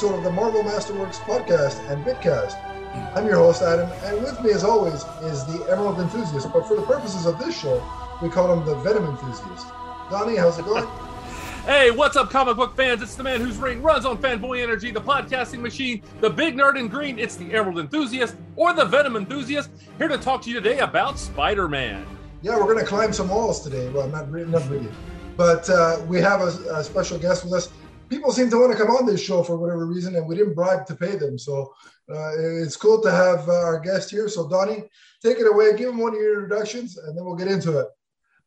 episode of the Marvel Masterworks podcast and Bitcast. I'm your host, Adam, and with me, as always, is the Emerald Enthusiast. But for the purposes of this show, we call him the Venom Enthusiast. Donnie, how's it going? Hey, what's up, comic book fans? It's the man whose ring runs on fanboy energy, the podcasting machine, the big nerd in green. It's the Emerald Enthusiast or the Venom Enthusiast, here to talk to you today about Spider Man. Yeah, we're going to climb some walls today. Well, not, really, not really. But uh, we have a, a, special guest with us. People seem to want to come on this show for whatever reason, and we didn't bribe to pay them. So uh, it's cool to have uh, our guest here. So, Donnie, take it away. Give him one of your introductions, and then we'll get into it.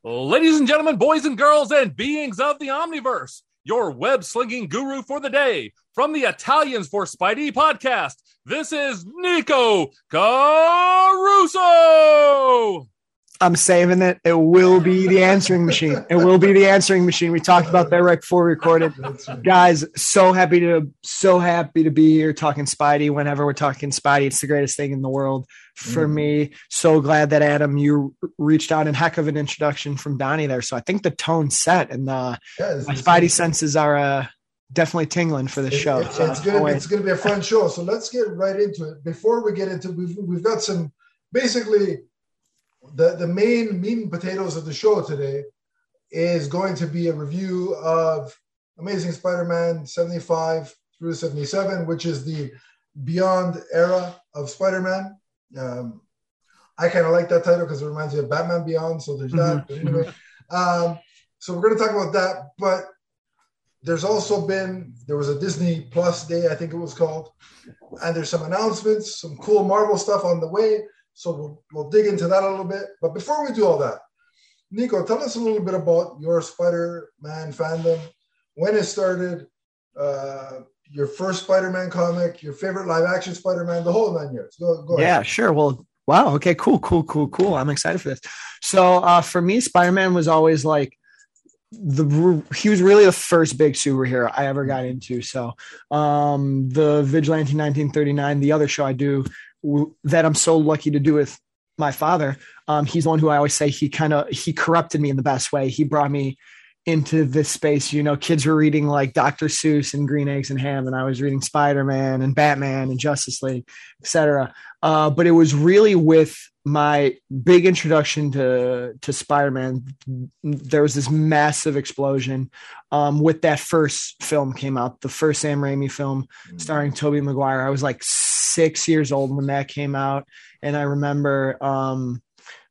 Ladies and gentlemen, boys and girls, and beings of the Omniverse, your web slinging guru for the day from the Italians for Spidey podcast. This is Nico Caruso. I'm saving it. It will be the answering machine. It will be the answering machine. We talked about that right before we recorded. Guys, so happy to so happy to be here talking Spidey. Whenever we're talking Spidey, it's the greatest thing in the world for mm. me. So glad that Adam you reached out and heck of an introduction from Donnie there. So I think the tone set and uh, yeah, my Spidey senses are uh, definitely tingling for the show. It, so it's gonna be, it's gonna be a fun show. So let's get right into it. Before we get into we've we've got some basically the, the main meat and potatoes of the show today is going to be a review of Amazing Spider-Man 75 through 77, which is the Beyond era of Spider-Man. Um, I kind of like that title because it reminds me of Batman Beyond. So there's that. Mm-hmm. Anyway, um, so we're going to talk about that. But there's also been there was a Disney Plus day, I think it was called, and there's some announcements, some cool Marvel stuff on the way. So we'll, we'll dig into that a little bit. But before we do all that, Nico, tell us a little bit about your Spider-Man fandom, when it started, uh, your first Spider-Man comic, your favorite live-action Spider-Man, the whole nine years. Go, go yeah, sure. Well, wow. Okay, cool, cool, cool, cool. I'm excited for this. So uh, for me, Spider-Man was always like the he was really the first big superhero I ever got into. So um the Vigilante 1939, the other show I do that I'm so lucky to do with my father. Um, he's the one who I always say he kind of he corrupted me in the best way. He brought me into this space. You know, kids were reading like Dr. Seuss and Green Eggs and Ham, and I was reading Spider Man and Batman and Justice League, etc. Uh, but it was really with my big introduction to to Spider-Man, there was this massive explosion um, with that first film came out, the first Sam Raimi film mm. starring Tobey Maguire. I was like six years old when that came out, and I remember um,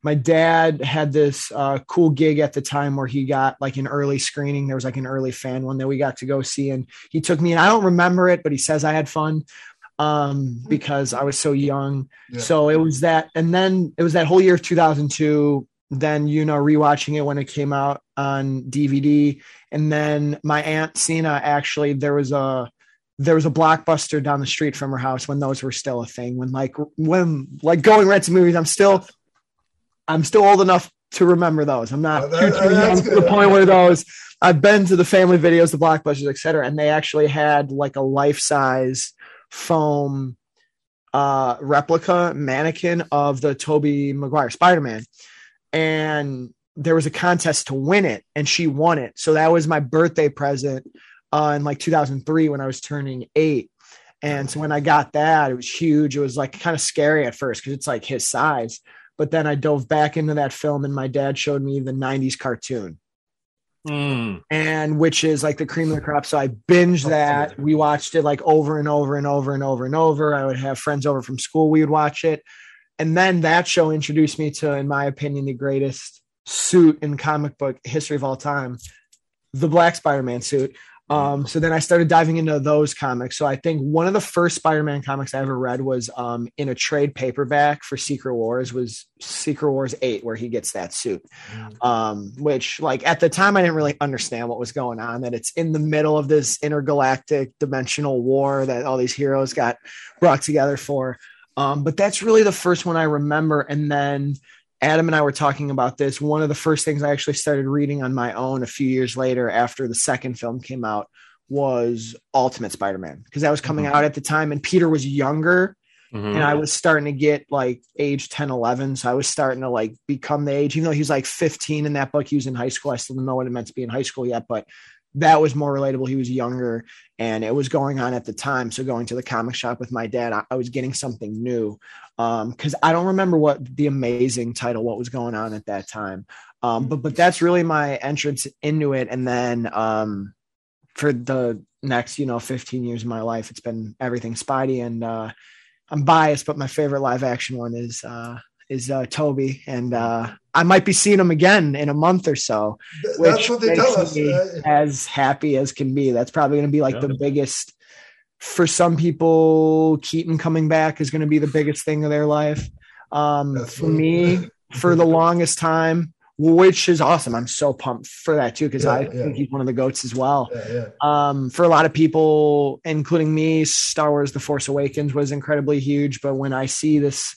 my dad had this uh, cool gig at the time where he got like an early screening. There was like an early fan one that we got to go see, and he took me. And I don't remember it, but he says I had fun um, because I was so young. Yeah. So it was that, and then it was that whole year of 2002. Then you know, rewatching it when it came out on DVD, and then my aunt Cena actually there was a there was a blockbuster down the street from her house when those were still a thing. When like when like going rent to movies, I'm still I'm still old enough to remember those. I'm not oh, that, too, young to the point where those I've been to the family videos, the blockbusters, etc. And they actually had like a life size foam uh, replica mannequin of the Tobey Maguire Spider Man, and there was a contest to win it, and she won it. So that was my birthday present uh, in like 2003 when I was turning eight. And so when I got that, it was huge. It was like kind of scary at first because it's like his size. But then I dove back into that film, and my dad showed me the 90s cartoon. Mm. and which is like the cream of the crop. So I binged that. We watched it like over and over and over and over and over. I would have friends over from school. We would watch it. And then that show introduced me to, in my opinion, the greatest suit in comic book history of all time, the Black Spider Man suit. Um, so then I started diving into those comics. So I think one of the first Spider-Man comics I ever read was um, in a trade paperback for Secret Wars was Secret Wars 8, where he gets that suit. Mm. Um, which like at the time I didn't really understand what was going on, that it's in the middle of this intergalactic dimensional war that all these heroes got brought together for. Um, but that's really the first one I remember. And then Adam and I were talking about this. One of the first things I actually started reading on my own a few years later after the second film came out was Ultimate Spider Man because that was coming mm-hmm. out at the time and Peter was younger. Mm-hmm. And I was starting to get like age 10, 11. So I was starting to like become the age, even though he was like 15 in that book, he was in high school. I still didn't know what it meant to be in high school yet, but that was more relatable. He was younger and it was going on at the time. So going to the comic shop with my dad, I, I was getting something new. Um, cause I don't remember what the amazing title, what was going on at that time. Um, but, but that's really my entrance into it. And then, um, for the next, you know, 15 years of my life, it's been everything Spidey and, uh, I'm biased, but my favorite live action one is, uh, is uh, Tobey, and uh, I might be seeing him again in a month or so. That's what they tell us. As happy as can be. That's probably going to be like yeah. the biggest for some people. Keaton coming back is going to be the biggest thing of their life. Um, for me, for the longest time, which is awesome. I'm so pumped for that too because yeah, I yeah. think he's one of the goats as well. Yeah, um, for a lot of people, including me, Star Wars: The Force Awakens was incredibly huge. But when I see this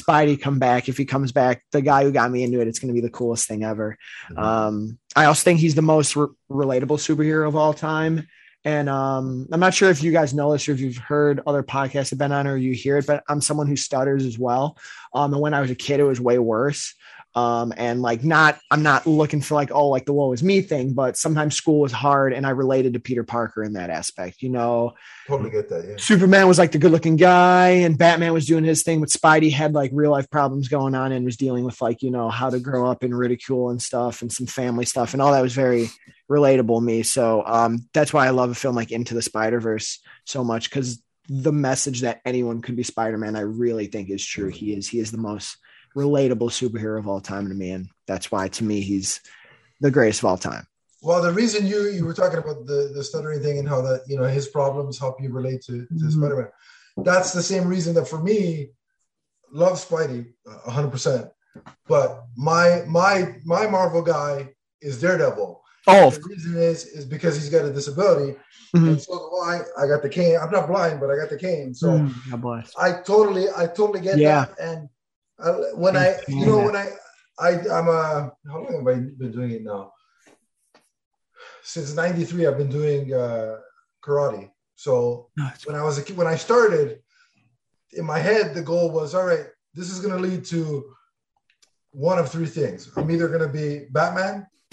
Spidey come back, if he comes back, the guy who got me into it, it's going to be the coolest thing ever. Mm-hmm. Um, I also think he's the most re- relatable superhero of all time. And um, I'm not sure if you guys know this or if you've heard other podcasts have been on or you hear it, but I'm someone who stutters as well. Um, and when I was a kid, it was way worse. Um, and like not, I'm not looking for like, oh, like the woe is me thing, but sometimes school was hard and I related to Peter Parker in that aspect, you know. Totally get that. Yeah. Superman was like the good looking guy and Batman was doing his thing, but Spidey had like real life problems going on and was dealing with like, you know, how to grow up in ridicule and stuff and some family stuff and all that was very relatable to me. So um, that's why I love a film like Into the Spider Verse so much because the message that anyone could be Spider Man, I really think is true. He is he is the most relatable superhero of all time to me, and that's why to me he's the greatest of all time. Well, the reason you you were talking about the the stuttering thing and how that you know his problems help you relate to, to mm-hmm. Spider Man. That's the same reason that for me, love Spidey hundred percent. But my my my Marvel guy is Daredevil. Oh, the reason is is because he's got a disability, mm-hmm. and so do I. I got the cane. I'm not blind, but I got the cane. So mm, I totally I totally get yeah. that. And I, when I, you know, when I, I, I'm a, how long have I been doing it now? Since '93, I've been doing uh, karate. So when I was a kid, when I started, in my head, the goal was, all right, this is going to lead to one of three things. I'm either going to be Batman,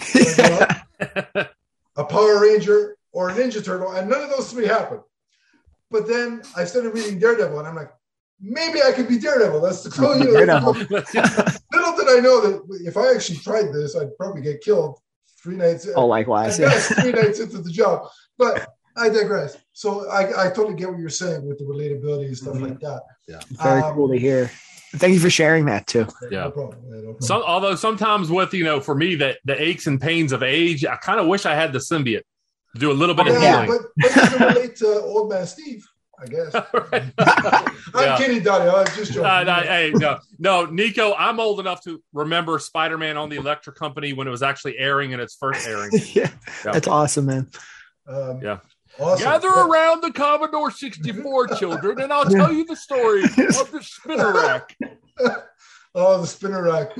a Power Ranger, or a Ninja Turtle, and none of those three happened. But then I started reading Daredevil, and I'm like, maybe I could be Daredevil. That's the cool. You know, little did I know that if I actually tried this, I'd probably get killed three nights. Oh, likewise, yeah. three nights into the job. But I digress. So I, I totally get what you're saying with the relatability and stuff mm-hmm. like that. Yeah, very um, cool to hear. Thank you for sharing that too. Yeah. No problem. No problem. So, although sometimes with you know, for me, that the aches and pains of age, I kind of wish I had the symbiote to do a little bit oh, of yeah, healing. But, but you can relate to old man Steve. I guess. I'm yeah. kidding, Donnie. I was just joking. Uh, no, hey, no, no, Nico. I'm old enough to remember Spider-Man on the Electric Company when it was actually airing in its first airing. yeah, yeah, that's awesome, man. Um, yeah. Awesome. Gather yeah. around the Commodore 64, children, and I'll tell you the story of the spinner rack. oh, the spinner rack.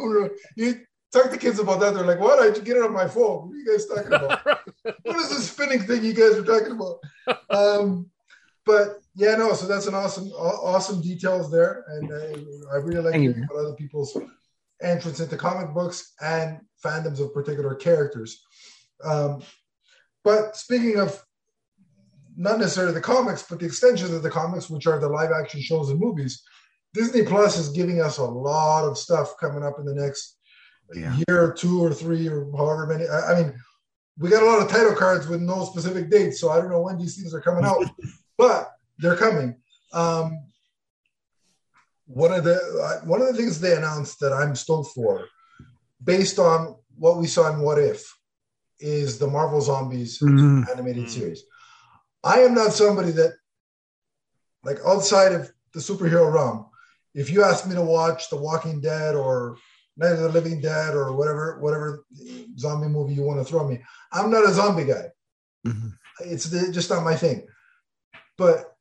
You talk to kids about that. They're like, "What? I you get it on my phone. What are you guys talking about? what is this spinning thing you guys are talking about?" Um, but yeah, no. So that's an awesome, awesome details there, and uh, I really like hearing about other people's entrance into comic books and fandoms of particular characters. Um, but speaking of not necessarily the comics, but the extensions of the comics, which are the live action shows and movies, Disney Plus is giving us a lot of stuff coming up in the next yeah. year or two or three or however many. I, I mean, we got a lot of title cards with no specific dates, so I don't know when these things are coming out. but they're coming. Um, one of the uh, one of the things they announced that I'm stoked for, based on what we saw in What If, is the Marvel Zombies mm-hmm. animated mm-hmm. series. I am not somebody that, like outside of the superhero realm, if you ask me to watch The Walking Dead or Night of the Living Dead or whatever whatever zombie movie you want to throw me, I'm not a zombie guy. Mm-hmm. It's just not my thing. But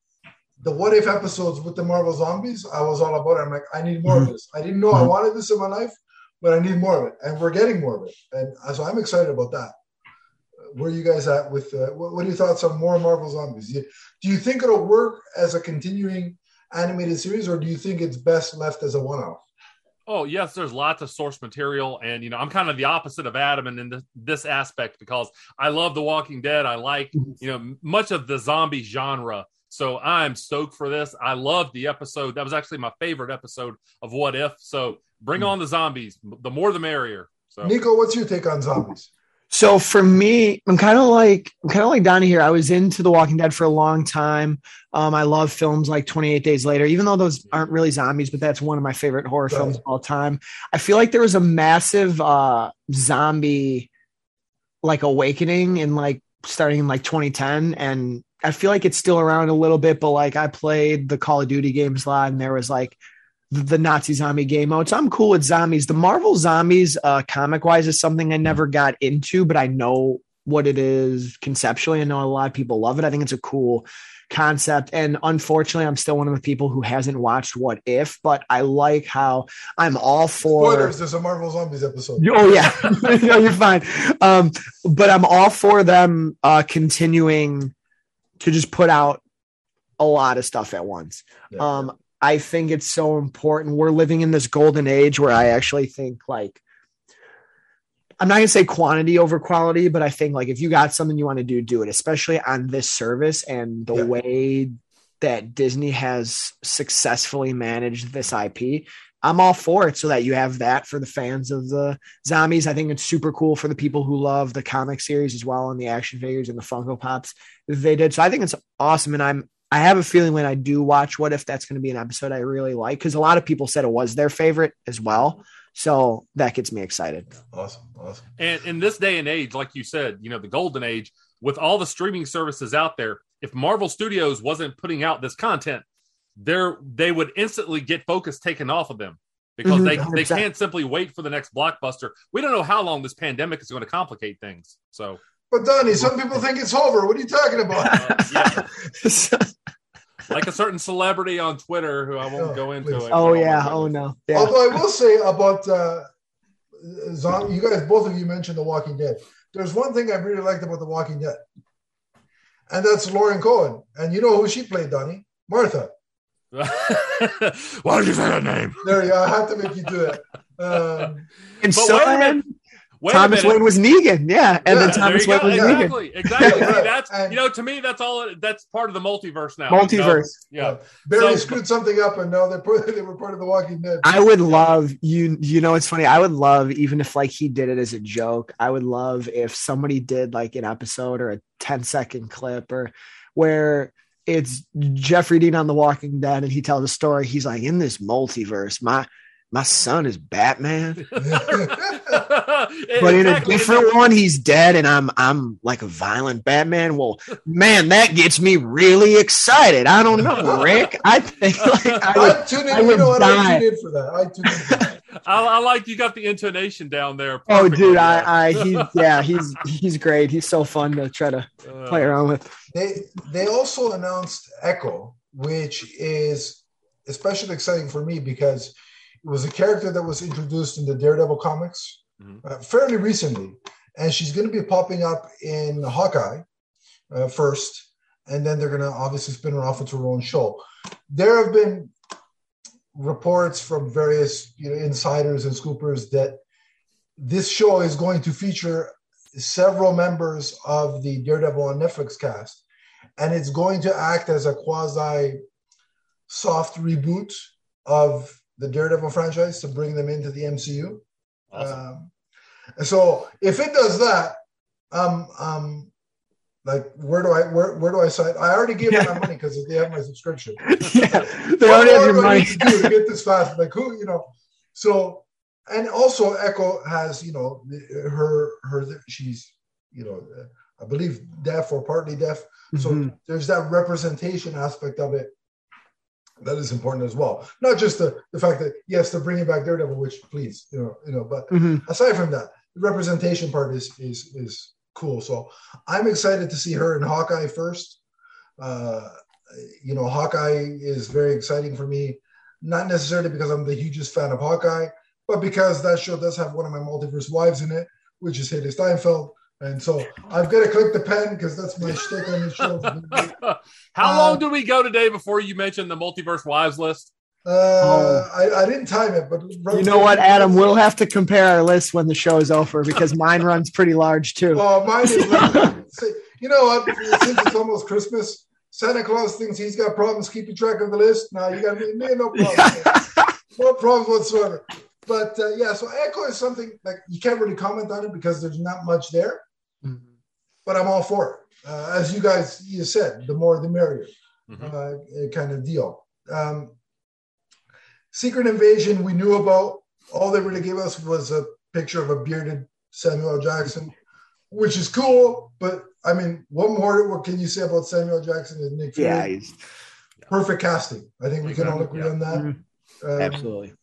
the what if episodes with the Marvel zombies, I was all about it. I'm like, I need more mm-hmm. of this. I didn't know mm-hmm. I wanted this in my life, but I need more of it, and we're getting more of it, and so I'm excited about that. Where are you guys at with? Uh, what, what, are your thoughts on more Marvel zombies? Do you, do you think it'll work as a continuing animated series, or do you think it's best left as a one-off? Oh yes, there's lots of source material, and you know I'm kind of the opposite of Adam in this, this aspect because I love The Walking Dead. I like Mm-hmm. you know much of the zombie genre, so I'm stoked for this. I love the episode. That was actually my favorite episode of What If. So bring Mm. on the zombies. The more, the merrier. So Nico, what's your take on zombies? So for me, I'm kind of like I'm kind of like Donnie here. I was into The Walking Dead for a long time. Um, I love films like 28 Days Later, even though those aren't really zombies, but that's one of my favorite horror Right. films of all time. I feel like there was a massive uh, zombie like awakening in like starting in like 2010, and I feel like it's still around a little bit. But like I played the Call of Duty games a lot, and there was like the Nazi zombie game mode. So I'm cool with zombies. The Marvel zombies, uh, comic wise, is something I never got into, but I know what it is conceptually. I know a lot of people love it. I think it's a cool concept. And unfortunately, I'm still one of the people who hasn't watched What If, but I like how I'm all for. Spoilers, there's a Marvel Zombies episode. Oh yeah, no, you're fine. Um, but I'm all for them uh, continuing to just put out a lot of stuff at once. Yeah. Um, I think it's so important. We're living in this golden age where I actually think like I'm not gonna say quantity over quality, but I think like if you got something you want to do, do it, especially on this service and the Yeah. way that Disney has successfully managed this IP. I'm all for it so that you have that for the fans of the zombies. I think it's super cool for the people who love the comic series as well and the action figures and the Funko Pops they did. So I think it's awesome. And I'm I have a feeling when I do watch What If that's going to be an episode I really like because a lot of people said it was their favorite as well. So that gets me excited. Awesome, awesome. And in this day and age, like you said, you know, the golden age, with all the streaming services out there, if Marvel Studios wasn't putting out this content, there they would instantly get focus taken off of them because Mhm, they, they can't simply wait for the next blockbuster. We don't know how long this pandemic is going to complicate things. So But Donnie, some people think it's over. What are you talking about? uh, yeah, like a certain celebrity on Twitter who I won't Oh, go into please. it. oh yeah. Oh no. Yeah. Although I will say about uh, zombie, you guys, both of you mentioned The Walking Dead. There's one thing I really liked about The Walking Dead, and that's Lauren Cohan. And you know who she played, Donnie? Martha. Why did you say that name? There you go. I have to make you do it. Um, And But so wait a minute. Wait a Thomas. Wayne was Negan. Yeah. And Yeah, then there There Thomas Wayne go. was Negan. Exactly. Exactly. That's you know, to me, that's all. That's part of the multiverse now. you know? Multiverse. Yeah. Barry So- screwed something up, and now they're put, they were part of The Walking Dead. I would love you. You know, it's funny. I would love even if like he did it as a joke. I would love if somebody did like an episode or a 10 second clip or where it's Jeffrey Dean on The Walking Dead and he tells a story. He's like, in this multiverse, my my son is Batman, but in a different one, he's dead, and I'm I'm like a violent Batman. Well, man, that gets me really excited. I don't know, Rick. I think like I would I'd tune in. I You would know what? die. I'd tune in for that. I'd tune in for that. I, I like you got the intonation down there. Oh, dude, there. I, I, he, yeah, he's, he's great. He's so fun to try to Uh, play around with. They they also announced Echo, which is especially exciting for me because it was a character that was introduced in the Daredevil comics Mhm. uh, fairly recently, and she's going to be popping up in Hawkeye uh, first, and then they're going to obviously spin her off into her own show. There have been reports from various you know insiders and scoopers that this show is going to feature several members of the Daredevil on Netflix cast, and it's going to act as a quasi soft reboot of the Daredevil franchise to bring them into the MCU. awesome. Um, and so if it does that, um, um, like where do I where where do I sign? I already gave them my money because they have my subscription. yeah, they already have your money. to do to get this fast? Like who, you know? So, and also Echo has, you know, her her she's, you know, I believe deaf or partly deaf. So Mhm. there's that representation aspect of it that is important as well. Not just the the fact that yes, they're bringing back Daredevil, which please, you know, you know, but Mhm. aside from that, the representation part is is is cool. So I'm excited to see her in Hawkeye first. Uh, you know, Hawkeye is very exciting for me, not necessarily because I'm the hugest fan of Hawkeye, but because that show does have one of my multiverse wives in it, which is Hailee Steinfeld. And so I've got to click the pen because that's my shtick on the show. How Uh, long do we go today before you mentioned the multiverse wives list? Uh, I, I didn't time it, but Oh. You know what, Adam? We'll have to compare our list when the show is over because mine runs pretty large too. Oh, mine is like, you know what? Since it's almost Christmas, Santa Claus thinks he's got problems keeping track of the list. Now you got me, me no problem, no problems whatsoever. But uh, yeah, so Echo is something like you can't really comment on it because there's not much there. Mm-hmm. But I'm all for it. Uh, as you guys you said, the more the merrier, Mhm. uh, kind of deal. Um, Secret Invasion, we knew about. All they really gave us was a picture of a bearded Samuel Jackson, which is cool. But I mean, what more? What can you say about Samuel Jackson and Nick Fury? Yeah, he's, perfect casting. I think we can all agree Yeah. on that. Mhm. Um, absolutely.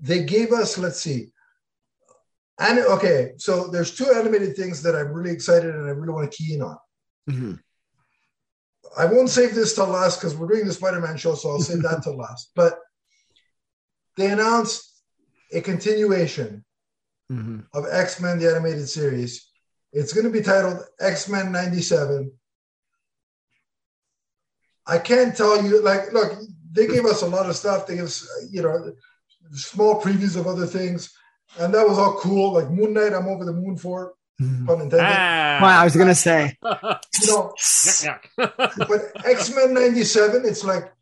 They gave us, let's see, and okay, so there's two animated things that I'm really excited and I really want to key in on. Mhm. I won't save this till last because we're doing the Spider-Man show, so I'll save that till last. But they announced a continuation Mhm. of X-Men the animated series. It's going to be titled X-Men 97. I can't tell you like look, they gave us a lot of stuff. They gave us you know small previews of other things and that was all cool like Moon Knight I'm over the moon for Mhm. pun intended. Ah. Well, I was gonna say, You know, Yuck, yuck. but X Men '97, it's like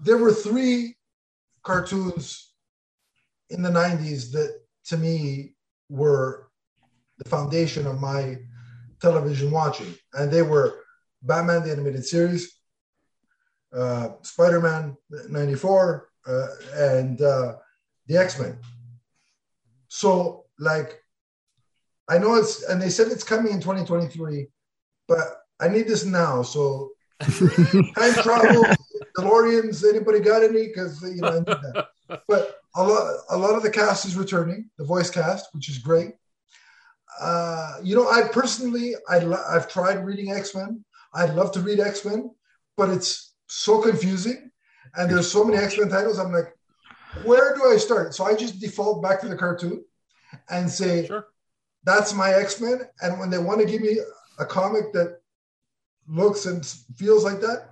there were three cartoons in the '90s that, to me, were the foundation of my television watching, and they were Batman the animated series, uh, Spider Man '94, uh, and uh, the X Men. So, like, I know it's, and they said it's coming in 2023, but I need this now. So time travel, DeLoreans, anybody got any? Because you know, I need that. But a lot, a lot of the cast is returning, the voice cast, which is great. Uh, you know, I personally, I I've tried reading X Men. I'd love to read X Men, but it's so confusing, and there's so many X Men titles. I'm like, where do I start? So I just default back to the cartoon and say, Sure. that's my X-Men. And when they want to give me a comic that looks and feels like that,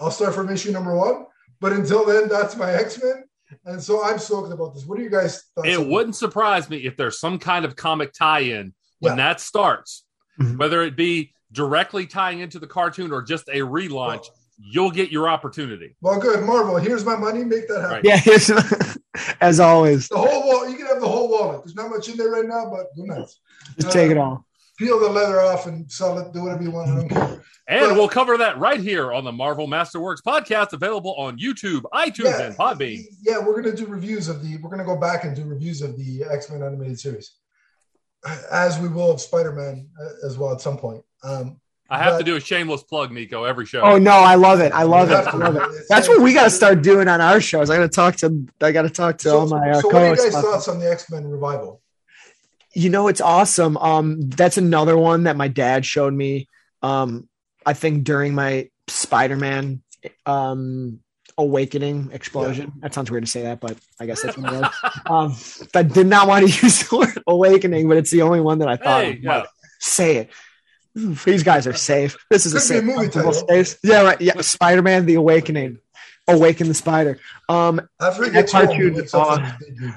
I'll start from issue number one. But until then, that's my X-Men. And so I'm stoked about this. What do you guys thoughts It on wouldn't surprise me if there's some kind of comic tie-in when Yeah. that starts, Mhm. whether it be directly tying into the cartoon or just a relaunch. You'll get your opportunity. Well, good. Marvel, here's my money. Make that happen. Right. yeah, here's, as always, The whole wall, you can have the whole wallet. There's not much in there right now, but who knows? just take it all. Peel the leather off and sell it. Do whatever you want. I don't care. And But- we'll cover that right here on the Marvel Masterworks podcast, available on YouTube, iTunes, and Podbean. Yeah, we're gonna do reviews of the. We're gonna go back and do reviews of the X Men animated series, as we will of Spider Man as well at some point. Um, I have But- to do a shameless plug, Nico, every show. Oh no, I love it. I love it. I love it. That's what we got to start doing on our shows. I got to talk to. I got to talk to So, all my uh, so what are you guys' thoughts on the X Men revival? You know, it's awesome. Um, that's another one that my dad showed me. Um, I think during my Spider-Man um awakening explosion. That sounds weird to say that, but I guess that's what it was. Um, I did not want to use the word awakening, but it's the only one that I thought. Hey, of. yeah. Say it. These guys are safe. This is a Could a safe movie title. space. Yeah, right. Yeah, Spider-Man: The Awakening. Awaken the Spider. Um, That cartoon- wakes uh, from his daydream.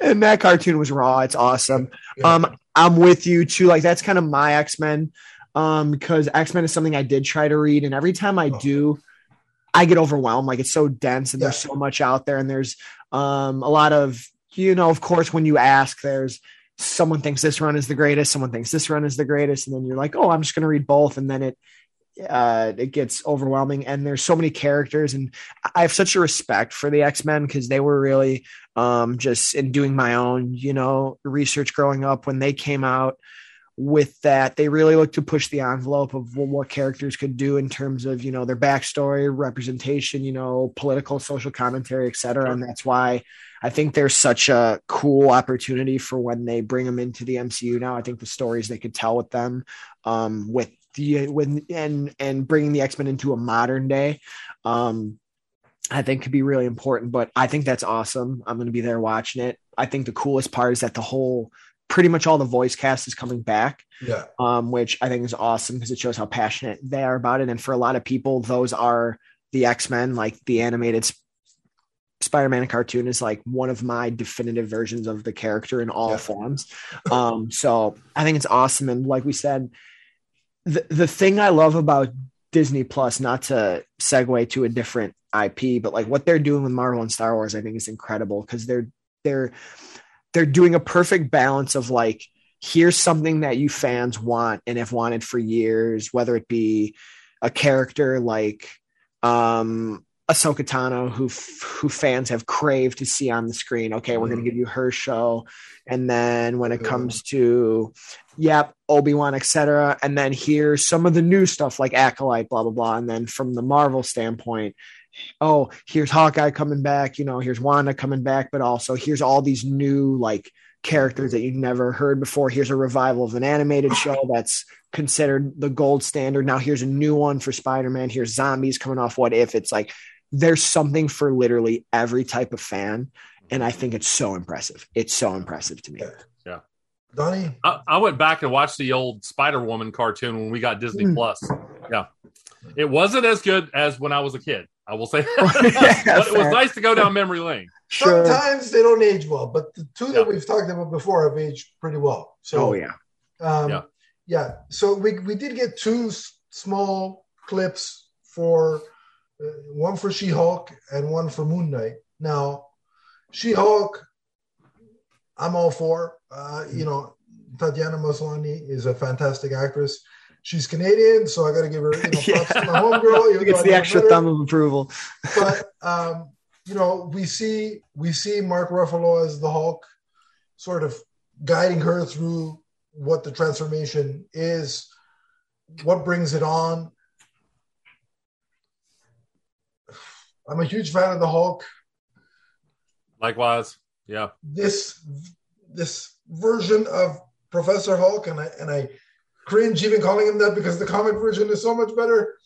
and that cartoon was raw. It's awesome. Yeah. Um, I'm with you too. Like that's kind of my X Men. Um, because X Men is something I did try to read, and every time I Oh. do, I get overwhelmed. Like it's so dense, and there's so much out there, and there's um a lot of you know. Of course, when you ask, there's someone thinks this run is the greatest, someone thinks this run is the greatest, and then you're like, oh, I'm just gonna read both, and then it uh it gets overwhelming. And there's so many characters. And i have such a respect for the x-men because they were really um just in doing my own you know research growing up when they came out. With that they really looked to push the envelope of what, characters could do in terms of you know their backstory representation you know political social commentary et cetera. And that's why i think there's such a cool opportunity for when they bring them into the mcu now i think the stories they could tell with them um with the when and and bringing the x-men into a modern day um I think could be really important, but I think that's awesome. I'm going to be there watching it. I think the coolest part is that the whole, pretty much all the voice cast is coming back, yeah, um, which I think is awesome because it shows how passionate they are about it. And for a lot of people, those are the X Men, like the animated Spider Man cartoon, is like one of my definitive versions of the character in all Yeah. forms. Um, so I think it's awesome. And like we said, the the thing I love about Disney Plus, not to segue to a different IP, but like what they're doing with Marvel and Star Wars, I think is incredible because they're they're they're doing a perfect balance of like here's something that you fans want and have wanted for years, whether it be a character like um Ahsoka Tano, who who fans have craved to see on the screen. Okay, we're going to mm-hmm. give you her show, and then when it comes to, yep, Obi Wan, etc., and then here's some of the new stuff like Acolyte, blah blah blah, and then from the Marvel standpoint, oh, here's Hawkeye coming back, you know, here's Wanda coming back, but also here's all these new like characters that you've never heard before. Here's a revival of an animated show that's considered the gold standard. Now here's a new one for Spider-Man. Here's zombies coming off What If. It's like there's something for literally every type of fan. And I think it's so impressive. It's so impressive to me. Yeah. Donnie, I, I went back and watched the old Spider Woman cartoon when we got Disney Mm. Plus. Yeah, it wasn't as good as when I was a kid. I will say, Yeah, but it was nice to go down memory lane. Sure. sometimes they don't age well, but the two that Yeah. we've talked about before have aged pretty well. So Oh yeah. Um, Yeah. yeah. So we, we did get two s- small clips for one for She Hulk and one for Moon Knight. Now, She Hulk, I'm all for. Uh, you know, Tatiana Maslany is a fantastic actress. She's Canadian, so I got to give her you know, props to my homegirl. though It's the extra better thumb of approval. but um, you know, we see we see Mark Ruffalo as the Hulk, sort of guiding her through what the transformation is, what brings it on. I'm a huge fan of the Hulk. Likewise, yeah. This this version of Professor Hulk, and I and I cringe even calling him that because the comic version is so much better.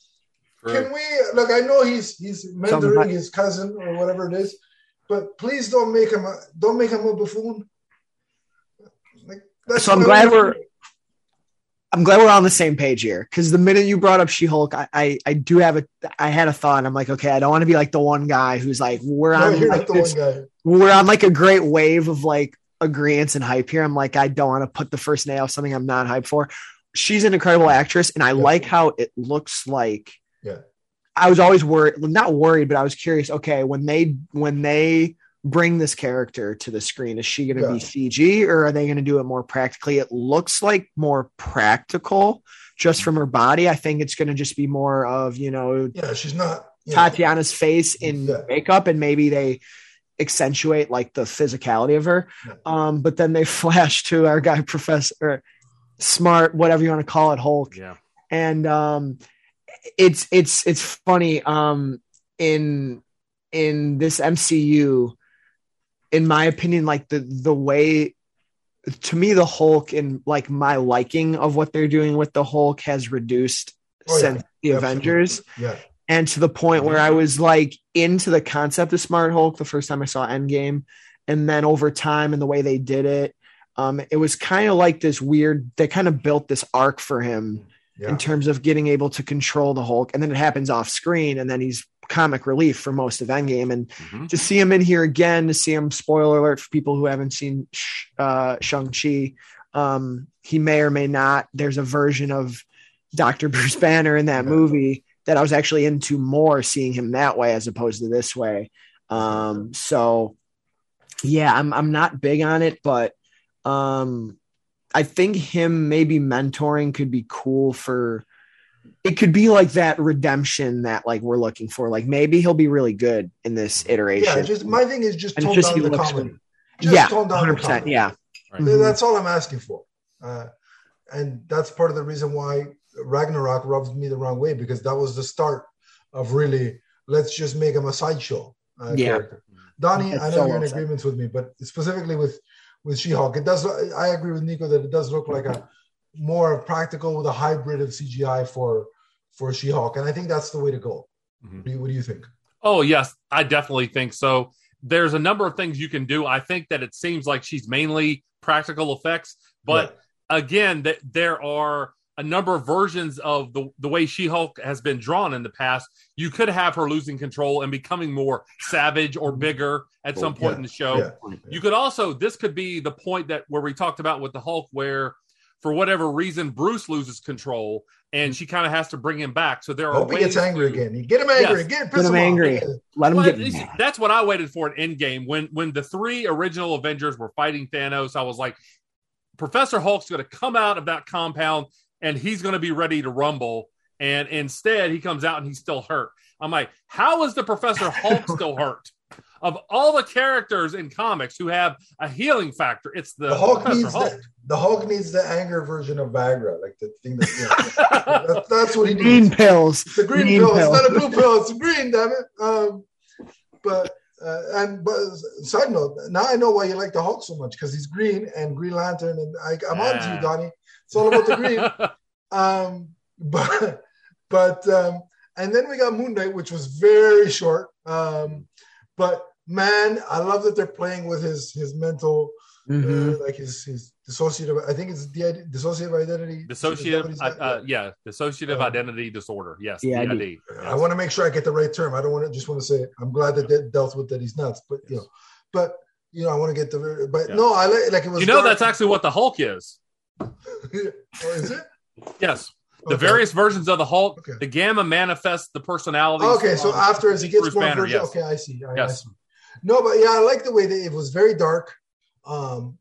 Can we look? I know he's he's mentoring Somebody- his cousin or whatever it is, but please don't make him a don't make him a buffoon. Like, that's So I'm what I glad we're I'm glad we're on the same page here because the minute you brought up She-Hulk, I, I I do have a I had a thought. I'm like, okay, I don't want to be like the one guy who's like we're on you're like this- we're on like a great wave of like agreements and hype here. I'm like, I don't want to put the first nail of something I'm not hyped for. She's an incredible actress, and I Yeah. like how it looks like. Yeah. I was always worried, not worried, but I was curious. Okay, when they when they bring this character to the screen, is she going to Yeah. be CG or are they going to do it more practically? It looks like more practical, just from her body. I think it's going to just be more of you know Yeah, she's not. you know, Tatiana's face in Yeah. makeup and maybe they accentuate like the physicality of her. Yeah. Um, but then they flash to our guy, Professor Smart, whatever you want to call it, Hulk. Yeah. And um, it's it's it's funny. Um, in in this MCU, in my opinion, like the the way to me the Hulk and like my liking of what they're doing with the Hulk has reduced Oh, yeah. since the Absolutely. Avengers Yeah, and to the point where I was like into the concept of Smart Hulk the first time I saw Endgame, and then over time and the way they did it, um, it was kind of like this weird. They kind of built this arc for him yeah. in terms of getting able to control the Hulk, and then it happens off screen, and then he's comic relief for most of Endgame, and Mhm. to see him in here again, to see him, spoiler alert for people who haven't seen uh, Shang-Chi, um, he may or may not. There's a version of Dr. Bruce Banner in that movie that I was actually into more seeing him that way as opposed to this way. Um, so yeah, I'm, I'm not big on it, but um, I think him maybe mentoring could be cool for it could be like that redemption that like we're looking for. Like maybe he'll be really good in this iteration. yeah. Just my thing is just And tone just down the comedy. Just yeah, tone down the 100%. comedy. Yeah. Right. That's all I'm asking for. Uh, and that's part of the reason why Ragnarok rubs me the wrong way because that was the start of really let's just make him a sideshow uh, Yeah. character. Donnie, That's I know so you're in well agreement with me, but specifically with with She-Hulk, it does. I agree with Nico that it does look like a more practical with a hybrid of CGI for for She-Hulk, and I think that's the way to go. Mhm. What do you, what do you think? Oh, yes, I definitely think so. There's a number of things you can do. I think that it seems like she's mainly practical effects, but again, that there are a number of versions of the, the way She Hulk has been drawn in the past, you could have her losing control and becoming more savage or bigger at some point Yeah, in the show. yeah. You could also, this could be the point that where we talked about with the Hulk, where for whatever reason, Bruce loses control and mm. she kind of has to bring him back. So there are. hope he gets angry to- again. You get him angry. Yes. Get, Get him angry. Let him Well, get it's- mad. that's what I waited for in Endgame when when the three original Avengers were fighting Thanos. I was like, Professor Hulk's going to come out of that compound and he's going to be ready to rumble. And instead, he comes out and he's still hurt. I'm like, how is the Professor Hulk still hurt? Of all the characters in comics who have a healing factor, it's the, The Hulk Professor needs Hulk. the, the Hulk needs the anger version of Viagra, like the thing that yeah, that, that's what he needs. Green pills. The green, Green pill. pill. It's not a blue pill. It's green. Damn it. Um, but uh, and but side note, now I know why you like the Hulk so much because he's green and Green Lantern, and I, I'm on to you, Donnie. It's all about the green. Um, but but um, and then we got Moon Knight, which was very short. Um, but man, I love that they're playing with his his mental, Mhm. uh, like his his dissociative. I think it's the dissociative identity. Is that what Dissociative, uh, uh, yeah, dissociative Um, identity disorder. Yes, DID. DID. I want to make sure I get the right term. I don't want to just want to say. I'm glad that they dealt with that he's nuts, but you know, but you know, I want to get the. But Yeah. no, I like like it was. You know, dark. that's actually what the Hulk is. oh, is it? Yes. The Okay. various versions of the Hulk, Okay. the gamma manifests the personality. Okay, so after as he gets Bruce more Banner, version, yes. okay, I see. I, I Yes. see. No, but yeah, I like the way that it was very dark. Um,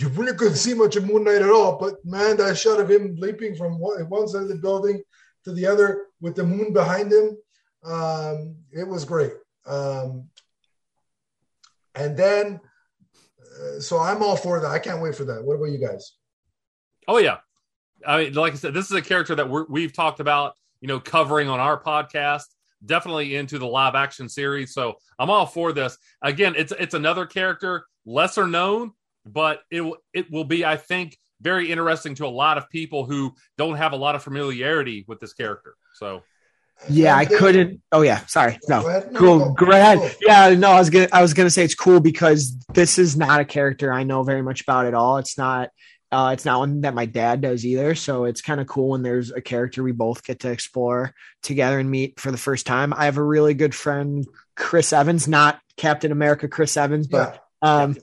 you really couldn't see much of Moon Knight at all, but man, that shot of him leaping from one, side of the building to the other with the moon behind him, um, it was great. Um, and then, uh, so I'm all for that. I can't wait for that. What about you guys? Oh yeah, I mean, like I said, this is a character that we're, we've talked about, you know, covering on our podcast. Definitely into the live action series, so I'm all for this. Again, it's it's another character lesser known, but it will it will be, I think, very interesting to a lot of people who don't have a lot of familiarity with this character. So Yeah, I couldn't. Oh yeah, sorry. Go No, ahead. No, cool. go. Go ahead. Go. Yeah, no, I was gonna. I was gonna say it's cool because this is not a character I know very much about at all. It's not. Uh, it's not one that my dad does either. So it's kind of cool when there's a character we both get to explore together and meet for the first time. I have a really good friend, Chris Evans, not Captain America Chris Evans, but Yeah. um,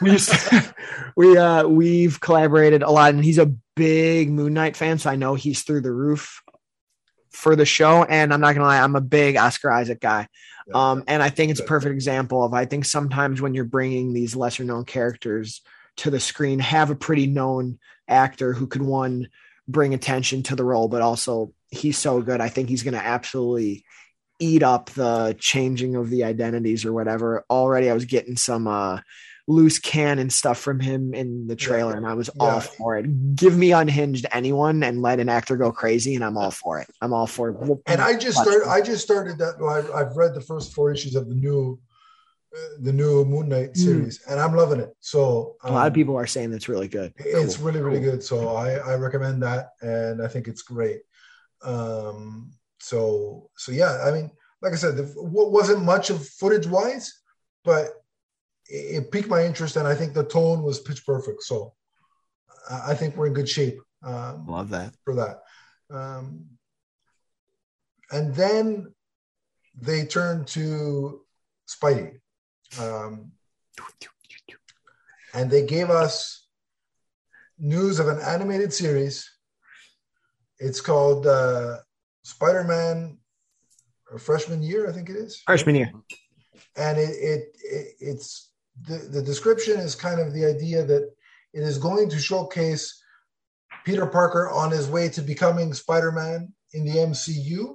we just we uh we've collaborated a lot and he's a big moon knight fan so i know he's through the roof for the show and i'm not gonna lie i'm a big oscar isaac guy Yeah. um and i think it's a perfect example of i think sometimes when you're bringing these lesser known characters to the screen have a pretty known actor who could one bring attention to the role but also he's so good i think he's gonna absolutely eat up the changing of the identities or whatever already i was getting some uh loose cannon stuff from him in the trailer and i was Yeah. all for it give me unhinged anyone and let an actor go crazy and i'm all for it i'm all for it And I just started. I just started that. I've, I've read the first four issues of the new, uh, the new Moon Knight series, and I'm loving it. So a lot of um, people are saying that's really good It's Cool. really really good. So I I recommend that, and I think it's great. Um. So so yeah. I mean, like I said, the, wasn't much of footage wise, but it, it piqued my interest, and I think the tone was pitch perfect. So I, I think we're in good shape. Um, love that for that. Um, and then they turned to Spidey. Um, and they gave us news of an animated series. It's called uh, Spider Man Freshman Year, I think it is. freshman year And it, it, it it's the, the description is kind of the idea that it is going to showcase Peter Parker on his way to becoming Spider Man in the MCU.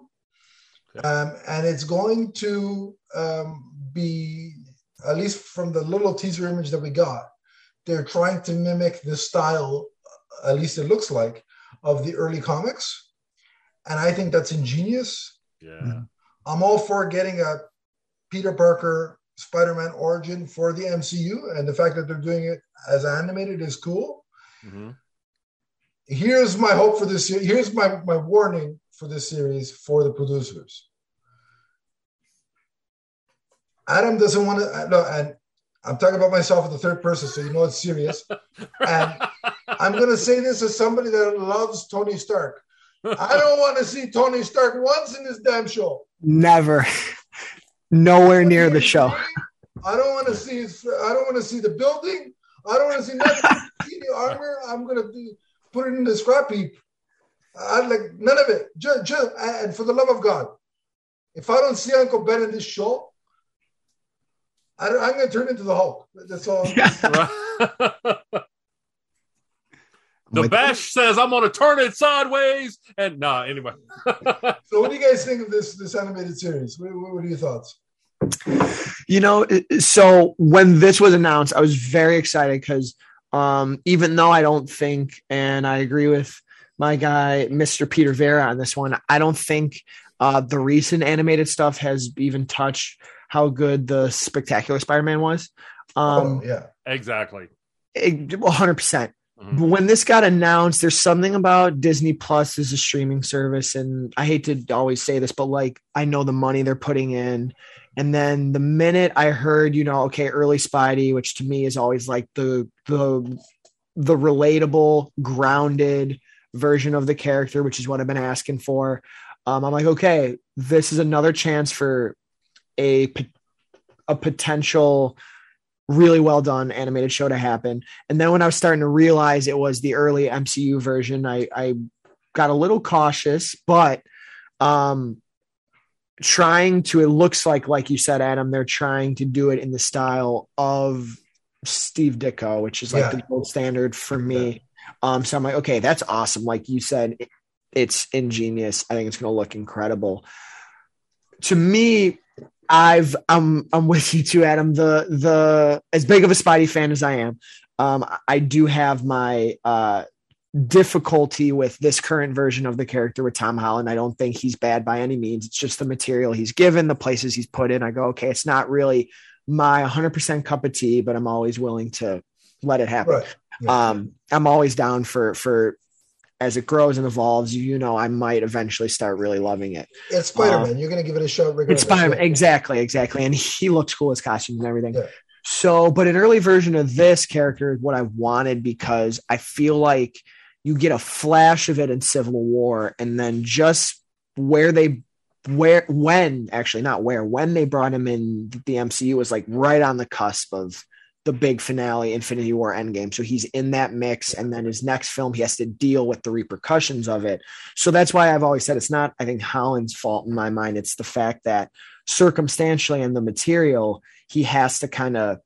Okay. Um, and it's going to um, be, at least from the little teaser image that we got, they're trying to mimic the style, at least it looks like, of the early comics. And I think that's ingenious. yeah. I'm all for getting a Peter Parker Spider Man origin for the MCU. And the fact that they're doing it as animated is cool. Mhm. here's my hope for this here's my my warning for this series for the producers adam doesn't want to no and I'm talking about myself in the third person, so you know it's serious. And I'm going to say this as somebody that loves Tony Stark. I don't want to see Tony Stark once in this damn show. Never. Nowhere near the show. I don't want to see. His, I don't want to see the building. I don't want to see nothing. see the armor. I'm going to put it in the scrap heap. I like none of it. Just, just, and for the love of God, if I don't see Uncle Ben in this show, I am going to turn into the Hulk. That's all. the Bash says I'm going to turn it sideways, and nah. Anyway. so, what do you guys think of this this animated series? What, what are your thoughts? You know, so when this was announced, I was very excited because um, even though I don't think, and I agree with my guy, Mr. Peter Vera, on this one, I don't think uh, the recent animated stuff has even touched how good the Spectacular Spider-Man was. Um, oh, yeah, exactly, one hundred percent. Mm-hmm. When this got announced, there's something about Disney Plus as a streaming service, and I hate to always say this, but like I know the money they're putting in, and then the minute I heard, you know, okay, early Spidey, which to me is always like the the the relatable, grounded version of the character, which is what I've been asking for. Um, I'm like, okay, this is another chance for a a potential really well done animated show to happen. And then when I was starting to realize it was the early MCU version, I, I got a little cautious, but um, trying to, it looks like, like you said, Adam, they're trying to do it in the style of Steve Ditko, which is like yeah. the gold standard for me. Um, so I'm like, okay, that's awesome. Like you said, it, it's ingenious. I think it's going to look incredible. To me, I've I'm I'm with you too, Adam. The the as big of a Spidey fan as I am, um, I do have my uh, difficulty with this current version of the character with Tom Holland. I don't think he's bad by any means. It's just the material he's given, the places he's put in. I go, okay, it's not really my 100% cup of tea, but I'm always willing to let it happen. Right. Yeah. Um, I'm always down for for as it grows and evolves, you know, I might eventually start really loving it. It's Spider Man. Um, You're going to give it a shot. It's Spider Man. Exactly. Exactly. And he looked cool as costumes and everything. Yeah. So, but an early version of this character is what I wanted because I feel like you get a flash of it in Civil War and then just where they where when actually not where when they brought him in the MCU was like right on the cusp of the big finale, Infinity War Endgame. So he's in that mix. And then his next film, he has to deal with the repercussions of it. So that's why I've always said it's not, I think, Holland's fault in my mind. It's the fact that circumstantially in the material, he has to kind of,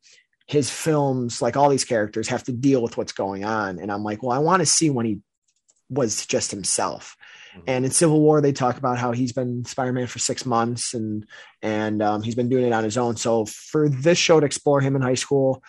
his films, like all these characters, have to deal with what's going on. And I'm like, well, I want to see when he was just himself. Mm-hmm. And in Civil War, they talk about how he's been Spider-Man for six months and and um, he's been doing it on his own. So for this show to explore him in high school,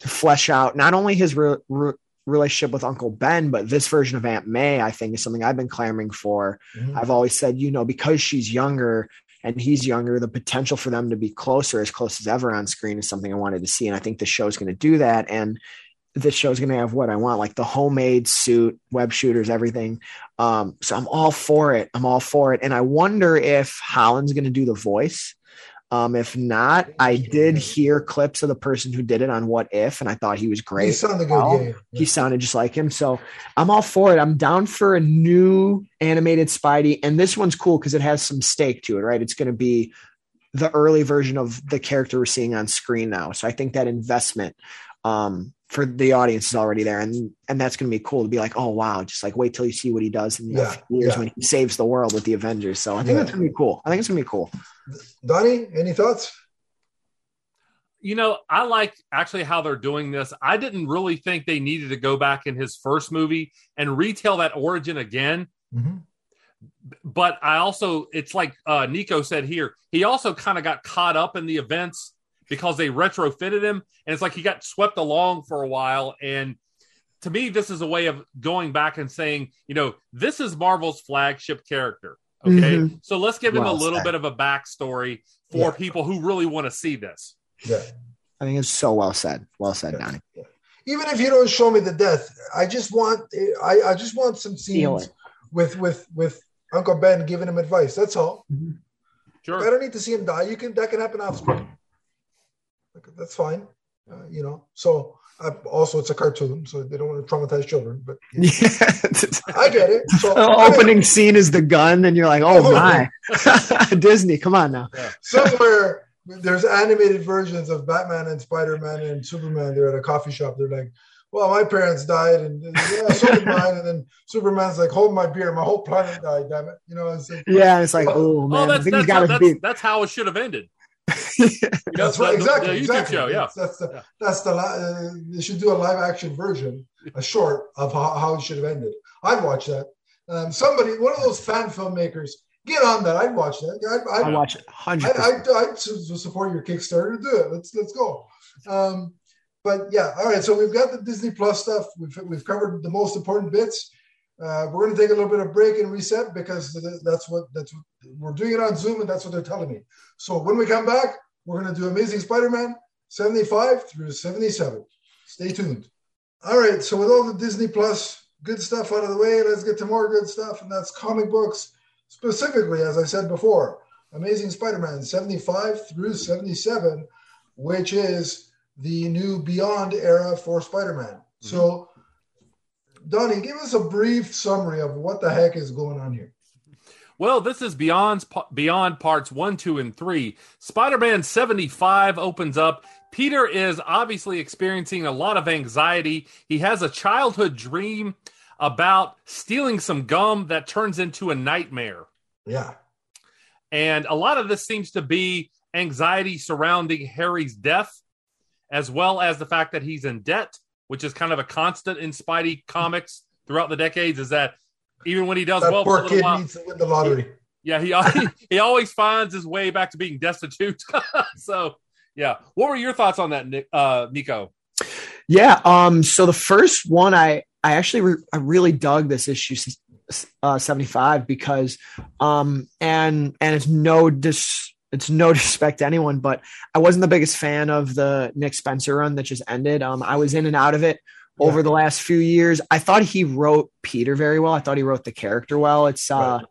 to flesh out not only his re- re- relationship with Uncle Ben, but this version of Aunt May, I think, is something I've been clamoring for. Mm-hmm. I've always said, you know, because she's younger and he's younger, the potential for them to be closer, as close as ever on screen, is something I wanted to see. And I think the show is going to do that. And this show's going to have what I want, like the homemade suit, web shooters, everything. Um, so I'm all for it. I'm all for it. And I wonder if Holland's going to do the voice. Um, if not, I did hear clips of the person who did it on What If, and I thought he was great. He sounded good. Yeah, yeah. He sounded just like him. So I'm all for it. I'm down for a new animated Spidey. And this one's cool because it has some stake to it, right? It's going to be the early version of the character we're seeing on screen now. So I think that investment um, for the audience is already there, and and that's going to be cool to be like, oh wow, just like wait till you see what he does in yeah, years yeah. when he saves the world with the Avengers. So I think yeah. that's going to be cool. I think it's going to be cool. Donnie, any thoughts? You know, I like actually how they're doing this. I didn't really think they needed to go back in his first movie and retell that origin again. Mm-hmm. But I also, it's like uh, Nico said here, he also kind of got caught up in the events because they retrofitted him, and it's like he got swept along for a while. And to me, this is a way of going back and saying, you know, this is Marvel's flagship character. Okay, mm-hmm. so let's give him well a little said. bit of a backstory for yeah. people who really want to see this. Yeah, I think it's so well said. Well said, Donnie. Yeah. Even if you don't show me the death, I just want I, I just want some scenes with with with Uncle Ben giving him advice. That's all. Mm-hmm. Sure. I don't need to see him die. You can that can happen off screen. That's fine. Uh, you know, so uh, also it's a cartoon, so they don't want to traumatize children. But Yeah. I get it. So The opening scene is the gun, and you're like, oh my, Disney, come on now. somewhere there's animated versions of Batman and Spider Man and Superman. They're at a coffee shop. They're like, "Well, my parents died, and yeah, so did mine." And then Superman's like, "Hold my beer, my whole planet died. Damn it!" You know, it's like, Yeah, it's like, oh man, Oh, I that's that's, got how, his that's, that's how it should have ended. You That's right, the- the- exactly. The YouTube exactly. show, yeah. That's, that's the Yeah. that's the li- uh, they should do a live action version, a short of how, how it should have ended. I'd watch that. Um, somebody, one of those fan filmmakers, get on that. I'd watch that. I'd, I I'd, watch it hundred I'd. I'd, I'd support your Kickstarter. Do it. Let's let's go. Um, but yeah, all right. So we've got the Disney Plus stuff. We've we've covered the most important bits. Uh, we're going to take a little bit of break and reset because that's what that's what we're doing it on Zoom, and that's what they're telling me. So when we come back, we're going to do Amazing Spider-Man 75 through 77. Stay tuned. All right. So with all the Disney Plus good stuff out of the way, let's get to more good stuff, and that's comic books specifically, as I said before, Amazing Spider-Man 75 through 77, which is the new Beyond era for Spider-Man. Mm-hmm. So, Donnie, give us a brief summary of what the heck is going on here. Well, this is Beyond Beyond parts 1, 2 and 3. Spider-Man 75 opens up. Peter is obviously experiencing a lot of anxiety. He has a childhood dream about stealing some gum that turns into a nightmare. Yeah. And a lot of this seems to be anxiety surrounding Harry's death, as well as the fact that he's in debt, which is kind of a constant in Spidey comics throughout the decades. Is that even when he does That well for a poor little kid while, needs to win the lottery. yeah, he he always finds his way back to being destitute. so, yeah, what were your thoughts on that, Nick, uh, Nico? Yeah. Um. So the first one, I I actually re- I really dug this issue uh, seventy five because um and and it's no dis it's no disrespect to anyone, but I wasn't the biggest fan of the Nick Spencer run that just ended. Um, I was in and out of it over the last few years. I thought he wrote Peter very well. I thought he wrote the character well. It's uh, Right.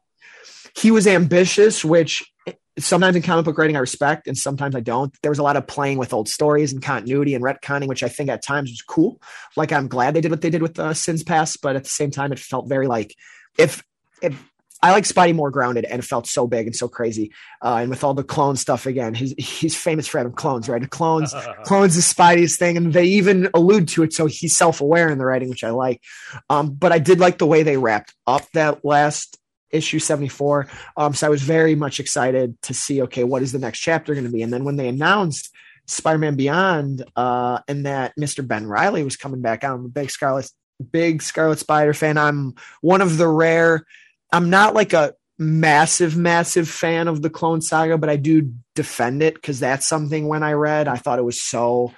he was ambitious, which sometimes in comic book writing I respect, and sometimes I don't. There was a lot of playing with old stories and continuity and retconning, which I think at times was cool. Like I'm glad they did what they did with uh, Sins Past, but at the same time, it felt very like if if I like Spidey more grounded, and it felt so big and so crazy. Uh, and with all the clone stuff again, he's he's famous for having clones, right? Clones clones is Spidey's thing, and they even allude to it, so he's self-aware in the writing, which I like. Um, but I did like the way they wrapped up that last issue 74. Um, so I was very much excited to see, okay, what is the next chapter going to be? And then when they announced Spider-Man Beyond, uh, and that Mr. Ben Riley was coming back I'm a big Scarlet, big Scarlet Spider fan. I'm one of the rare. I'm not like a massive, massive fan of the Clone Saga, but I do defend it because that's something when I read, I thought it was so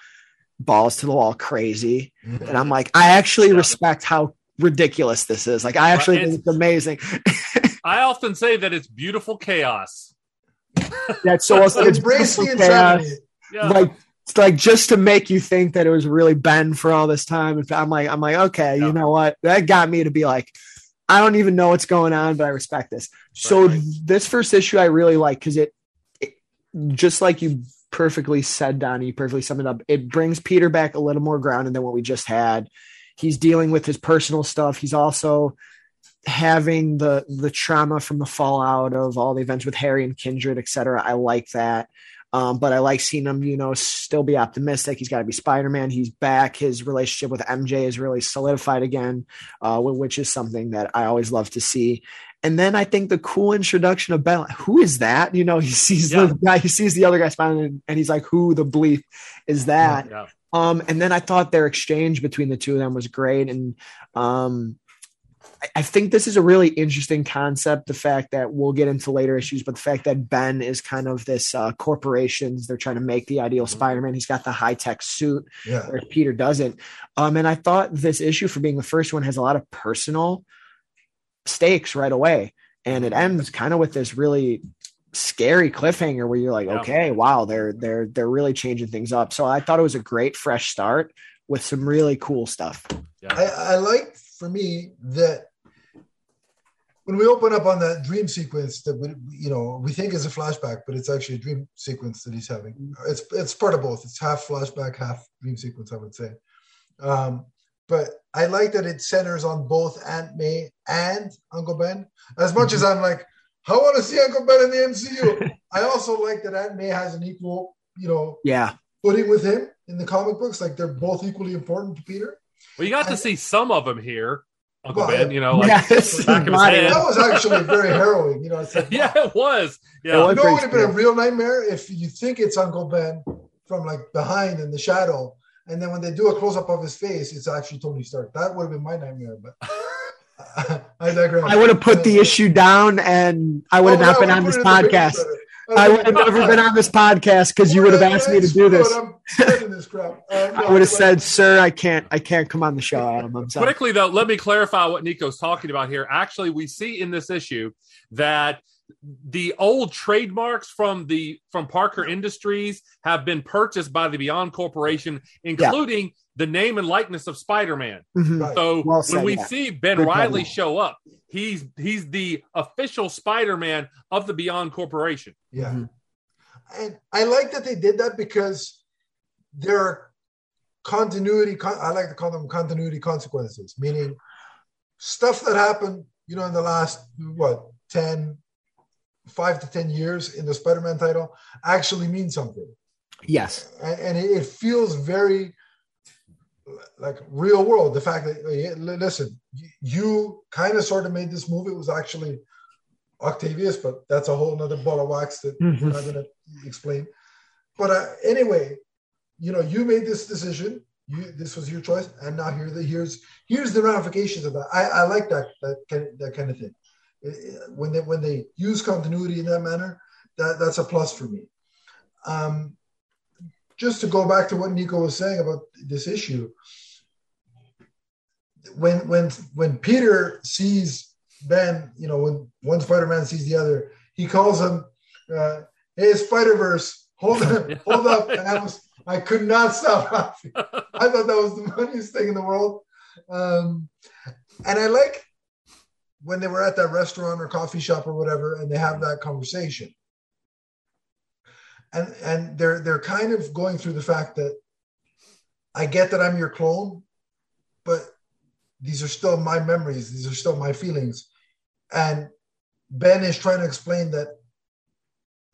balls to the wall crazy. Mm-hmm. And I'm like, I actually Yeah. respect how ridiculous this is. Like, I actually Right, think it's amazing. I often say that it's beautiful chaos. That's so awesome. It's Embrace beautiful chaos. Yeah. Like, it's like just to make you think that it was really Ben for all this time. And I'm like, I'm like, okay, Yeah. you know what? That got me to be like, I don't even know what's going on, but I respect this. So Right, this first issue I really like because it, it, just like you perfectly said, Donnie, you perfectly summed it up. It brings Peter back a little more grounded than what we just had. He's dealing with his personal stuff. He's also having the the trauma from the fallout of all the events with Harry and Kindred, et cetera. I like that. Um, but I like seeing him, you know, still be optimistic. He's got to be Spider Man. He's back. His relationship with MJ is really solidified again, uh, which is something that I always love to see. And then I think the cool introduction of Ben, who is that? You know, he sees Yeah. the guy, he sees the other guy smiling, and he's like, "Who the bleep is that?" yeah. Um, and then I thought their exchange between the two of them was great. And um, I, I think this is a really interesting concept. The fact that we'll get into later issues, but the fact that Ben is kind of this uh, corporations, they're trying to make the ideal Spider Man. He's got the high tech suit, Yeah. whereas Peter doesn't. Um, and I thought this issue, for being the first one, has a lot of personal stakes right away. And it ends kind of with this really scary cliffhanger where you're like, Yeah. okay, wow, they're they're they're really changing things up. So I thought it was a great fresh start with some really cool stuff. yeah. I, I like for me that when we open up on that dream sequence that we, you know we think is a flashback, but it's actually a dream sequence that he's having. It's it's part of both. It's half flashback, half dream sequence, I would say. Um, but I like that it centers on both Aunt May and Uncle Ben. As much as I'm like, I want to see Uncle Ben in the MCU, I also like that Aunt May has an equal, you know, Yeah. footing with him in the comic books. Like they're both equally important to Peter. Well, you got to see some of them here, Uncle Well, Ben. You know, like Yes. back of his head. That was actually very harrowing. You know, it's like, yeah, it was. Yeah, was. You know, it would have been a real nightmare if you think it's Uncle Ben from like behind in the shadow, and then when they do a close up of his face, it's actually Tony Stark. That would have been my nightmare, but I digress. I would have put the issue down and I would have Oh, not yeah, been on this it in podcast. Better. I would have never been on this podcast because you would have asked me to do this. I'm this crap. Um, no, I would have said, "Sir, I can't. I can't come on the show, Adam. I'm sorry." Quickly though, let me clarify what Nico's talking about here. Actually, we see in this issue that the old trademarks from the from Parker Industries have been purchased by the Beyond Corporation, including the name and likeness of Spider-Man. Mhm. Right. So Well when we yeah. see Ben Good Riley call. show up, he's he's the official Spider-Man of the Beyond Corporation. Yeah. Mhm. And I like that they did that because there are continuity, con- I like to call them continuity consequences, meaning stuff that happened, you know, in the last, what, 10, five to 10 years in the Spider Man title actually means something. Yes. And, and it, it feels very like real world. The fact that, listen, you, kind of sort of made this movie. It was actually Octavius, but that's a whole nother ball of wax that Mhm. we're not going to explain. But uh, anyway, you know, you made this decision. You this was your choice, and now here the here's here's the ramifications of that. I, I like that that kind of, that kind of thing. When they when they use continuity in that manner, that that's a plus for me. Um, just to go back to what Nico was saying about this issue, when when when Peter sees Ben, you know, when one Spider-Man sees the other, he calls him, uh, "Hey, Spider Verse, hold up, hold up!" And I was, I could not stop laughing. I thought that was the funniest thing in the world. Um, and I like when they were at that restaurant or coffee shop or whatever, and they have that conversation. And and they're they're kind of going through the fact that I get that I'm your clone, but these are still my memories. These are still my feelings. And Ben is trying to explain that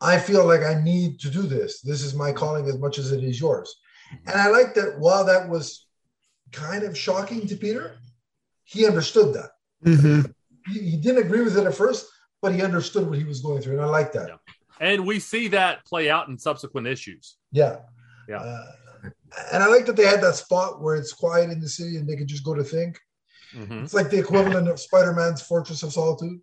I feel like I need to do this. This is my calling as much as it is yours. And I like that while that was kind of shocking to Peter, he understood that. Mhm. He, he didn't agree with it at first, but he understood what he was going through. And I like that. Yeah. And we see that play out in subsequent issues. Yeah. Yeah. Uh, and I like that they had that spot where it's quiet in the city and they could just go to think. Mhm. It's like the equivalent of Spider Man's Fortress of Solitude.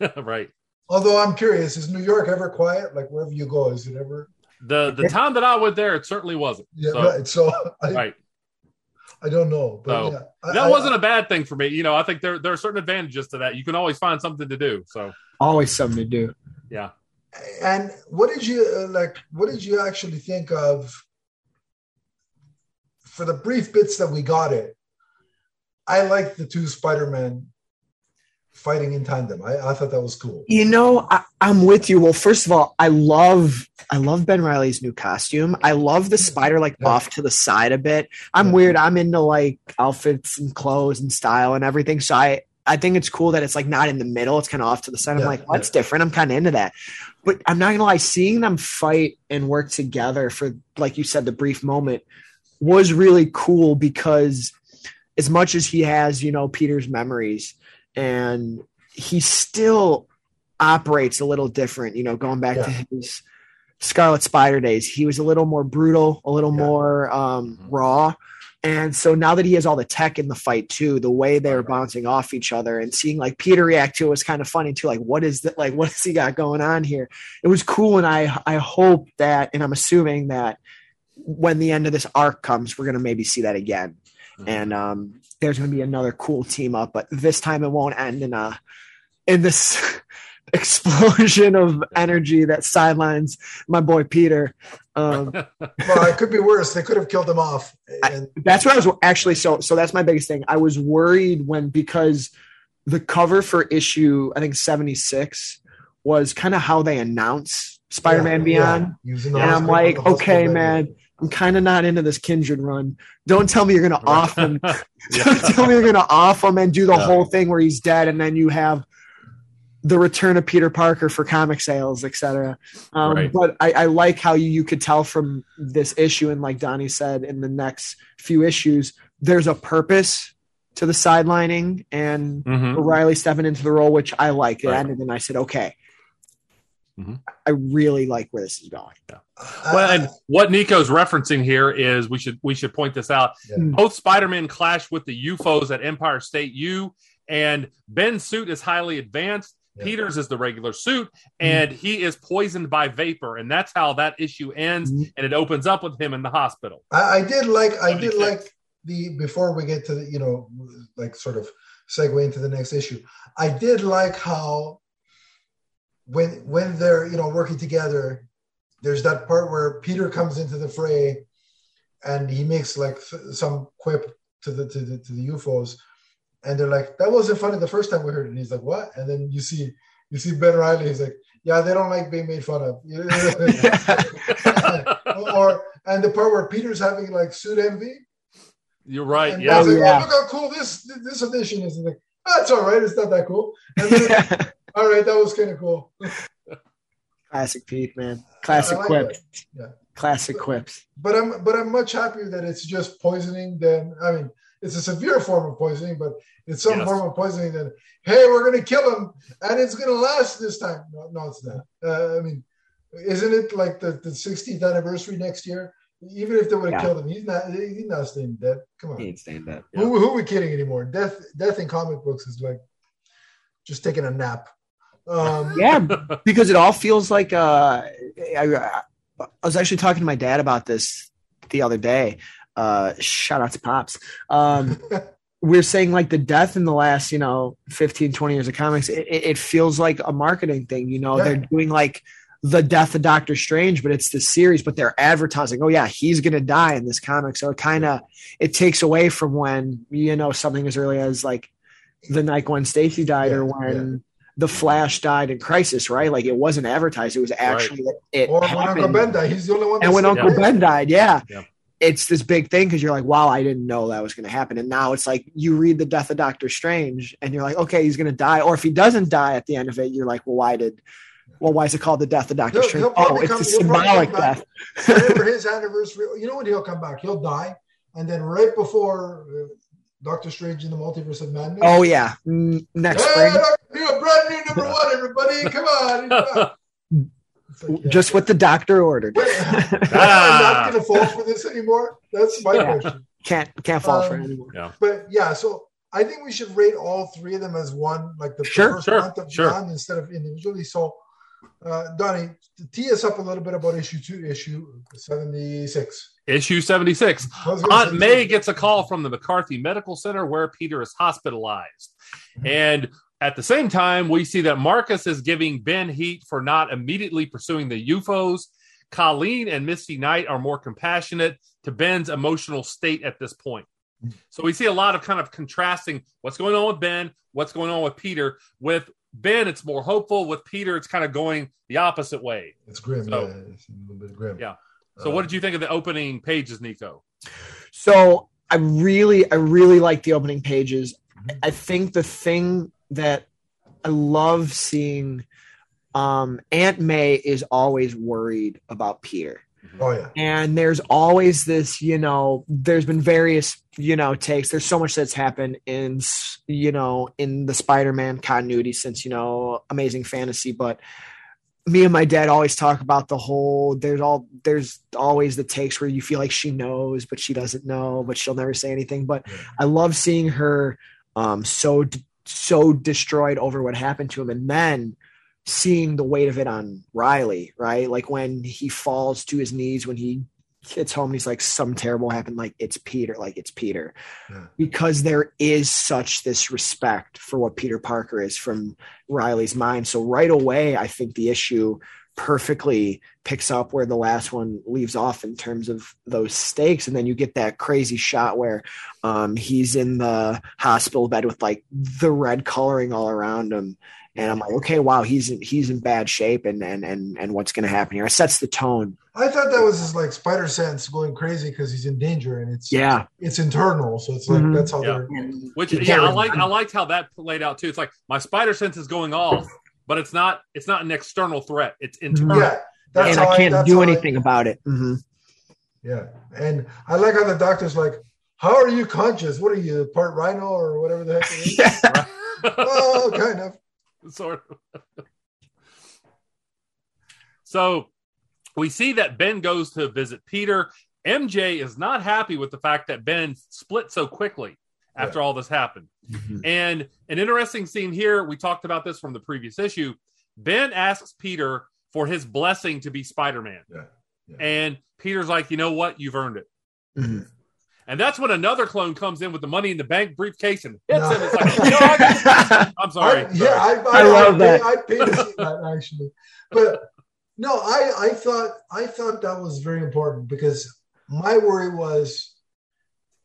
right. Although I'm curious, is New York ever quiet? Like wherever you go, is it ever? The the time that I went there, it certainly wasn't. Yeah, So- right. So I, Right. I don't know, but So, yeah, I- That I- wasn't a bad thing for me. You know, I think there there are certain advantages to that. You can always find something to do. So Always something to do. yeah. And what did you uh, like? What did you actually think of for the brief bits that we got it? I liked the two Spider-Man fighting in tandem. I, I thought that was cool. You know, I, I'm with you. Well, first of all, I love I love Ben Riley's new costume. I love the spider like Yeah. off to the side a bit. I'm Yeah. weird. I'm into like outfits and clothes and style and everything. So I I think it's cool that it's like not in the middle. It's kind of off to the side. I'm Yeah, like, well, that's different. I'm kind of into that. But I'm not gonna lie, seeing them fight and work together for like you said, the brief moment was really cool because as much as he has, you know, Peter's memories and he still operates a little different, you know, going back Yeah. to his Scarlet Spider days. He was a little more brutal, a little Yeah. more um, Mhm. raw. And so now that he has all the tech in the fight too, the way they're bouncing off each other and seeing like Peter react to it was kind of funny too. Like, what is that? Like, what has he got going on here? It was cool. And I, I hope that, and I'm assuming that when the end of this arc comes, we're going to maybe see that again Mhm. and um, there's going to be another cool team up, but this time it won't end in a in this explosion of energy that sidelines my boy Peter. Um, Well, it could be worse. They could have killed him off. And that's what I was actually so so that's my biggest thing. I was worried when because the cover for issue I think 76 was kind of how they announce Spider-Man Yeah, Beyond. yeah. And I'm like, okay, man, I'm kind of not into this Kindred run. Don't tell me you're gonna off him. Don't tell me you're gonna off him and do the Yeah. whole thing where he's dead, and then you have the return of Peter Parker for comic sales, etc. Um, Right. But I, I like how you, you could tell from this issue, and like Donnie said, in the next few issues, there's a purpose to the sidelining and Mhm. Riley stepping into the role, which I like. It Right. ended, and I said, okay, Mhm. I really like where this is going. Well, I- and what Nico's referencing here is we should we should point this out. Yeah. Both Spider-Man clash with the U-Foes at Empire State U, and Ben's suit is highly advanced. Yeah. Peter's is the regular suit, and he is poisoned by vapor, and that's how that issue ends, Mhm. and it opens up with him in the hospital. I, I did like I did like the before we get to the you know like sort of segue into the next issue. I did like how when when they're you know working together, there's that part where Peter comes into the fray, and he makes like th- some quip to the to the to the U-Foes, and they're like that wasn't funny the first time we heard it. And he's like what? And then you see you see Ben Riley. He's like yeah they don't like being made fun of. or and the part where Peter's having like suit envy. You're right. And Yeah. Like, Oh, yeah. "Oh, look how cool this this edition is. And like, oh, all right. It's not that cool. And then, all right, that was kind of cool. Classic Pete, man. Classic like quips. Yeah. Classic quips. But I'm but I'm much happier that it's just poisoning than I mean it's a severe form of poisoning, but it's some Yes. form of poisoning that hey we're gonna kill him and it's gonna last this time. No, no, it's not. Uh, I mean, isn't it like the, the 60th anniversary next year? Even if they would have Yeah. killed him, he's not he's not staying dead. Come on. He ain't stand up. Who, who are we kidding anymore? Death, death in comic books is like just taking a nap. Um, Yeah, because it all feels like uh I, I was actually talking to my dad about this the other day. Uh shout out to Pops. Um we're saying like the death in the last, you know, 15, 20 years of comics, it, it it feels like a marketing thing. You know, Yeah. they're doing like the death of Doctor Strange, but it's the series, but they're advertising, oh yeah, he's gonna die in this comic. So it kind of it takes away from when, you know, something as early as like the night Gwen Stacy died or Yeah, when the Flash died in Crisis, right? Like it wasn't advertised; it was actually it. or when Uncle. Ben died, he's the only one. and when that's- Uncle Ben died, yeah, Yeah. It's this big thing because you're like, wow, I didn't know that was going to happen. And now it's like you read the death of Doctor Strange, and you're like, okay, he's going to die. Or if he doesn't die at the end of it, you're like, well, why did? Well, why is it called the death of Doctor He'll- Strange? he'll Oh, it's come- a he'll symbolic death. Whenever his anniversary, you know what? he'll come back? He'll die, and then right before uh, Doctor Strange in the Multiverse of Madness. Oh yeah, next Hey, spring, Doctor- new, brand new number one, everybody! Come on! come on. Like, yeah. just what the doctor ordered. Am I'm not going to fall for this anymore? That's my Yeah. question. Can't can't fall for Um, it anymore. yeah. But yeah, so I think we should rate all three of them as one, like the Sure, first sure, month of sure. Beyond instead of individually. So, uh, Donnie, to tee us up a little bit about issue two, issue 76. Issue 76. I was gonna Aunt May gets a call from the McCarthy Medical Center where Peter is hospitalized. And at the same time, we see that Marcus is giving Ben heat for not immediately pursuing the U-Foes. Colleen and Misty Knight are more compassionate to Ben's emotional state at this point. So we see a lot of kind of contrasting what's going on with Ben, what's going on with Peter. With Ben, it's more hopeful. With Peter, it's kind of going the opposite way. It's grim. So- yeah, it's a little bit grim. Yeah. So, Uh, what did you think of the opening pages, Nico? So I really, I really like the opening pages. Mhm. I think the thing that I love seeing, um, Aunt May is always worried about Peter. Oh yeah. And there's always this, you know, there's been various, you know, takes. There's so much that's happened in, you know, in the Spider-Man continuity since, you know, Amazing Fantasy. But me and my dad always talk about the whole. There's all there's always the takes where you feel like she knows, but she doesn't know, but she'll never say anything. But Yeah. I love seeing her um so so destroyed over what happened to him, and then seeing the weight of it on Riley, right? Like when he falls to his knees when he gets home, he's like, some terrible happened." Like it's Peter, like it's Peter, Yeah. because there is such this respect for what Peter Parker is from Riley's mind. So right away, I think the issue perfectly picks up where the last one leaves off in terms of those stakes. And then you get that crazy shot where um, he's in the hospital bed with like the red coloring all around him. And I'm like, okay, wow, he's in, he's in bad shape, and and and and what's going to happen here? It sets the tone. I thought that was his like spider sense going crazy because he's in danger, and it's Yeah, it's internal, so it's like Mhm. that's how Yeah. they're. Which yeah, I like I liked how that played out too. It's like my spider sense is going off, but it's not it's not an external threat. It's internal. Yeah, that's and how I can't that's do how I- anything about it. hmm Yeah, and I like how the doctor's like, "How are you conscious? What are you, part rhino or whatever the heck it is?" Yeah. oh, kind of. sort of. so we see that Ben goes to visit Peter. MJ is not happy with the fact that Ben split so quickly after all this happened. And an interesting scene here, we talked about this from the previous issue. Ben asks Peter for his blessing to be Spider Man. Yeah, yeah. And Peter's like, you know what? You've earned it. Mhm. And that's when another clone comes in with the money in the bank briefcase and hits No. him. It's like, no, I- I'm sorry. I, yeah, I, I, I love I, that. I paid to see that actually, but no, I, I thought, I thought that was very important because my worry was,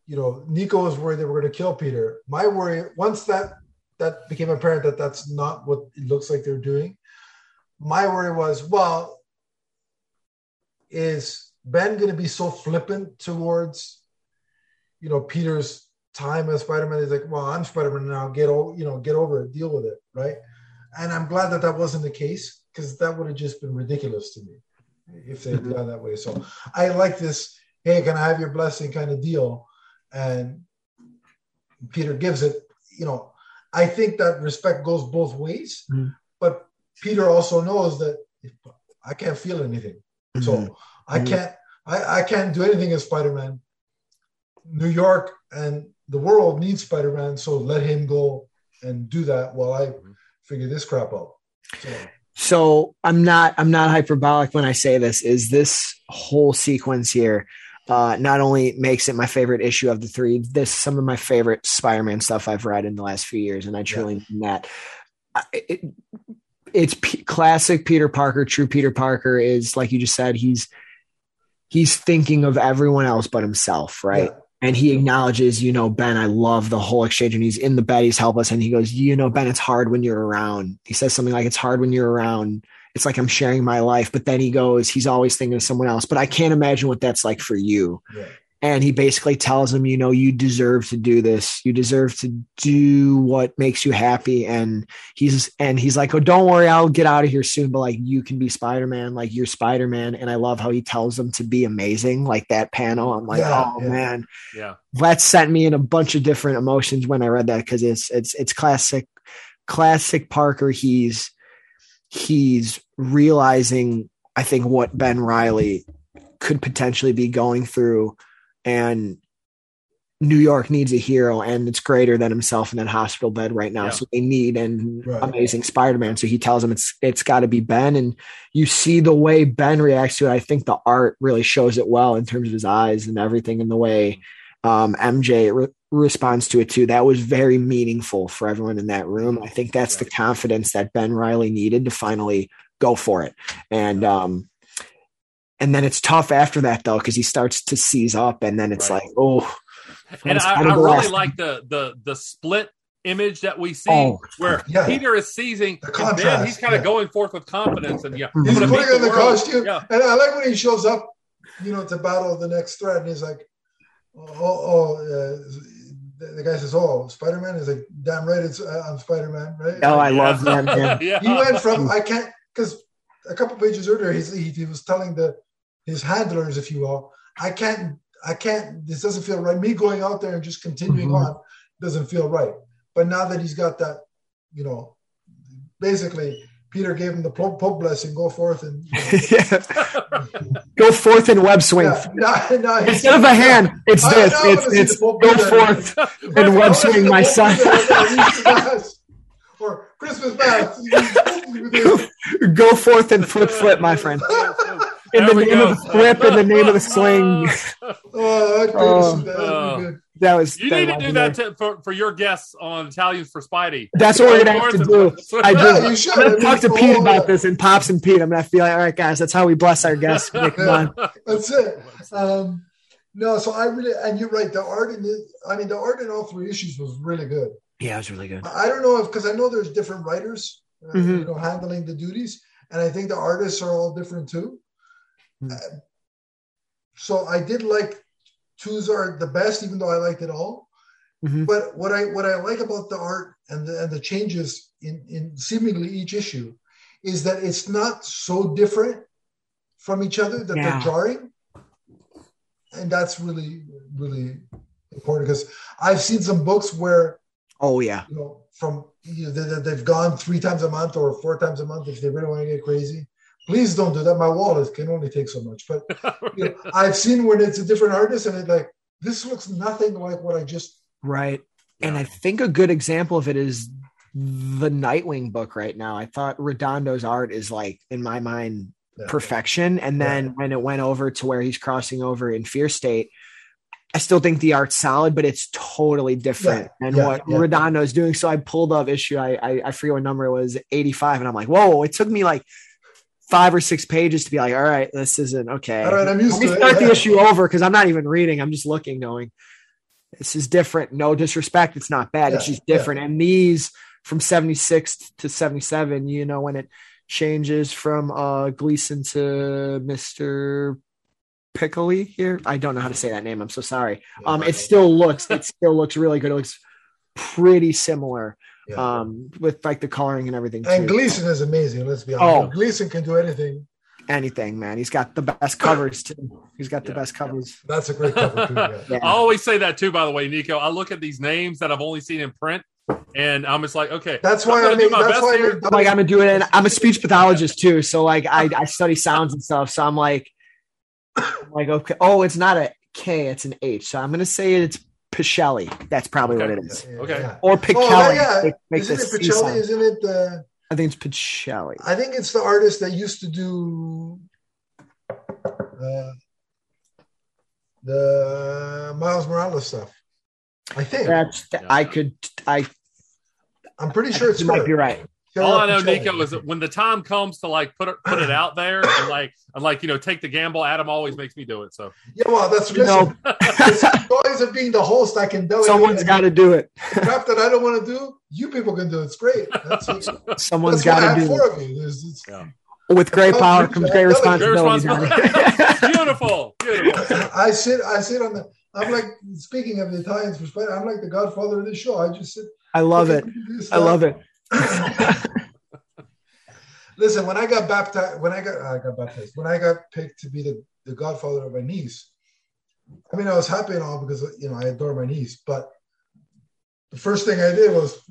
you know, Nico was worried they were going to kill Peter. My worry, once that that became apparent that that's not what it looks like they're doing, my worry was, well, is Ben going to be so flippant towards, you know, Peter's time as Spider-Man? He's like, well, I'm Spider-Man now. Get over, you know, get over it, deal with it, right? And I'm glad that that wasn't the case because that would have just been ridiculous to me if they had done that way. So I like this. Hey, can I have your blessing? Kind of deal, and Peter gives it. You know, I think that respect goes both ways, Mhm. but Peter also knows that I can't feel anything. So Mhm. I Mhm. can't I, I can't do anything as Spider-Man. New York and the world needs Spider-Man, so let him go and do that while I figure this crap out. So So I'm not I'm not hyperbolic when I say this. Is this whole sequence here uh, not only makes it my favorite issue of the three, this some of my favorite Spider-Man stuff I've read in the last few years, and I truly mean that. It, it's P- classic Peter Parker. True Peter Parker is like you just said. He's he's thinking of everyone else but himself, right? yeah. And he acknowledges, you know, Ben, I love the whole exchange. And he's in the bed, he's helpless. And he goes, you know, Ben, it's hard when you're around. He says something like, it's hard when you're around. It's like I'm sharing my life. But then he goes, he's always thinking of someone else. But I can't imagine what that's like for you. Yeah. And he basically tells him, you know, you deserve to do this. You deserve to do what makes you happy. And he's and he's like, oh, don't worry, I'll get out of here soon. But like, you can be Spider Man, like you're Spider Man. And I love how he tells him to be amazing, like that panel. I'm like, Yeah, oh yeah. man, Yeah. that sent me in a bunch of different emotions when I read that because it's it's it's classic, classic Parker. He's he's realizing, I think, what Ben Riley could potentially be going through, and New York needs a hero, and it's greater than himself in that hospital bed right now. Yeah. So they need an Right. amazing Spider-Man. So he tells him it's it's got to be Ben, and you see the way Ben reacts to it. I think the art really shows it well in terms of his eyes and everything, and the way um, MJ re- responds to it too. That was very meaningful for everyone in that room. I think that's the confidence that Ben Riley needed to finally go for it. And um, and then it's tough after that though because he starts to seize up, and then it's Right. like, oh, And I, I really blessed. like the the the split image that we see Oh, where yeah. Peter is seizing The and then he's kind of yeah. going forth with confidence and yeah, He's I'm He's gonna putting beat on the world. costume, Yeah. and I like when he shows up, you know, to battle the next threat, and he's like, "Oh, oh uh, the, the guy says, oh, Spider Man." He's like, "Damn right, it's uh, I'm Spider Man, right?" oh, I love that. Man. yeah. he went from I can't because a couple pages earlier he's, he, he was telling the his handlers, if you will, I can't, I can't. This doesn't feel right. Me going out there and just continuing Mhm. on doesn't feel right. But now that he's got that, you know, basically Peter gave him the Pope, Pope blessing. Go forth and you know, Go forth in web swing. yeah, now, now he's- Instead of a hand, it's I- this. now It's it's go do that. forth and web swing, my son. do that at Easter Mass or Christmas Mass. Go forth and flip, flip, my friend. In There the name go. of the flip, in the name of the sling. Oh, I'd pay Oh. That'd be oh. good. That was You that need to do that to, for, for your guests on Italians for Spidey. That's what we're gonna have to do. I do. Yeah, you should. I'm gonna I talk to Pete about this and Pops and Pete. I'm gonna feel like, all right, guys, that's how we bless our guests. Nick, come on. That's it. Um, no, so I really, and you're right. The art in it, I mean, the art in all three issues was really good. Yeah, it was really good. I don't know if because I know there's different writers, uh, Mhm. you know, handling the duties, and I think the artists are all different too. Mhm. Uh, so I did like two's art the best, even though I liked it all. Mhm. But what I what I like about the art and the and the changes in in seemingly each issue is that it's not so different from each other that Yeah. they're jarring, and that's really really important because I've seen some books where Oh yeah. you know, from you know, they, they've gone three times a month or four times a month if they really want to get crazy. Please don't do that. My wallet can only take so much. But you know, I've seen when it's a different artist and it's like this looks nothing like what I just. Right. And I think a good example of it is the Nightwing book right now. I thought Redondo's art is like, in my mind, Yeah. perfection. And then when it went over to where he's crossing over in Fear State, I still think the art's solid, but it's totally different Yeah, than yeah, what yeah. Redondo is doing. So I pulled up issue, I, I I forget what number it was, 85, and I'm like, whoa, it took me like five or six pages to be like, all right, this isn't okay. All right, I'm used Let me to it. start the issue over because I'm not even reading. I'm just looking, going, this is different. No disrespect. It's not bad. it's just different. And these from 76 to 77, you know, when it changes from uh Gleason to Mr. Piccoli here. I don't know how to say that name. I'm so sorry. Um, it still looks, it still looks really good. It looks pretty similar. Yeah. Um, with like the coloring and everything too. and Gleason is amazing. Let's be honest. Oh. Gleason can do anything. Anything, man. He's got the best covers too. He's got the best covers. That's a great cover too. Yeah. Yeah. I always say that too, by the way, Nico. I look at these names that I've only seen in print, and I'm just like, okay, That's I'm why I gonna do made. my That's best why I here. made. I'm like, I'm gonna do it. And I'm a speech pathologist too. So like I, I study sounds and stuff. So I'm like, I'm like, okay. Oh, it's not a K, it's an H. So I'm gonna say it's Pichelli. That's probably Okay. what it is. Yeah, Okay. yeah. Or Oh, Pichelli. that, yeah. Make- make Isn't it C Pichelli? Isn't it? Uh, I think it's Pichelli. I think it's the artist that used to do uh, the Miles Morales stuff. I think. That's I could I I'm pretty sure it's you might be right. All I know, Nico, is that when the time comes to like put it put it out there and like and like you know take the gamble, Adam always makes me do it. So Yeah, well, that's You know, listen. it's the joys of being the host. I can delegate. someone's and got to do it. crap that I don't want to do. You people can do. It's great. That's, that's Someone's why got to do four it. of you. There's, it's, yeah, With great That's power comes great. great Very very responsibility. beautiful, beautiful. I sit. I sit on the. I'm like speaking of the Italians perspective. I'm like the Godfather of this show. I just sit. I love it. I love it. Listen, when I got baptized, when I got I got baptized, when I got picked to be the, the godfather of my niece, I mean, I was happy and all because you know I adore my niece. But the first thing I did was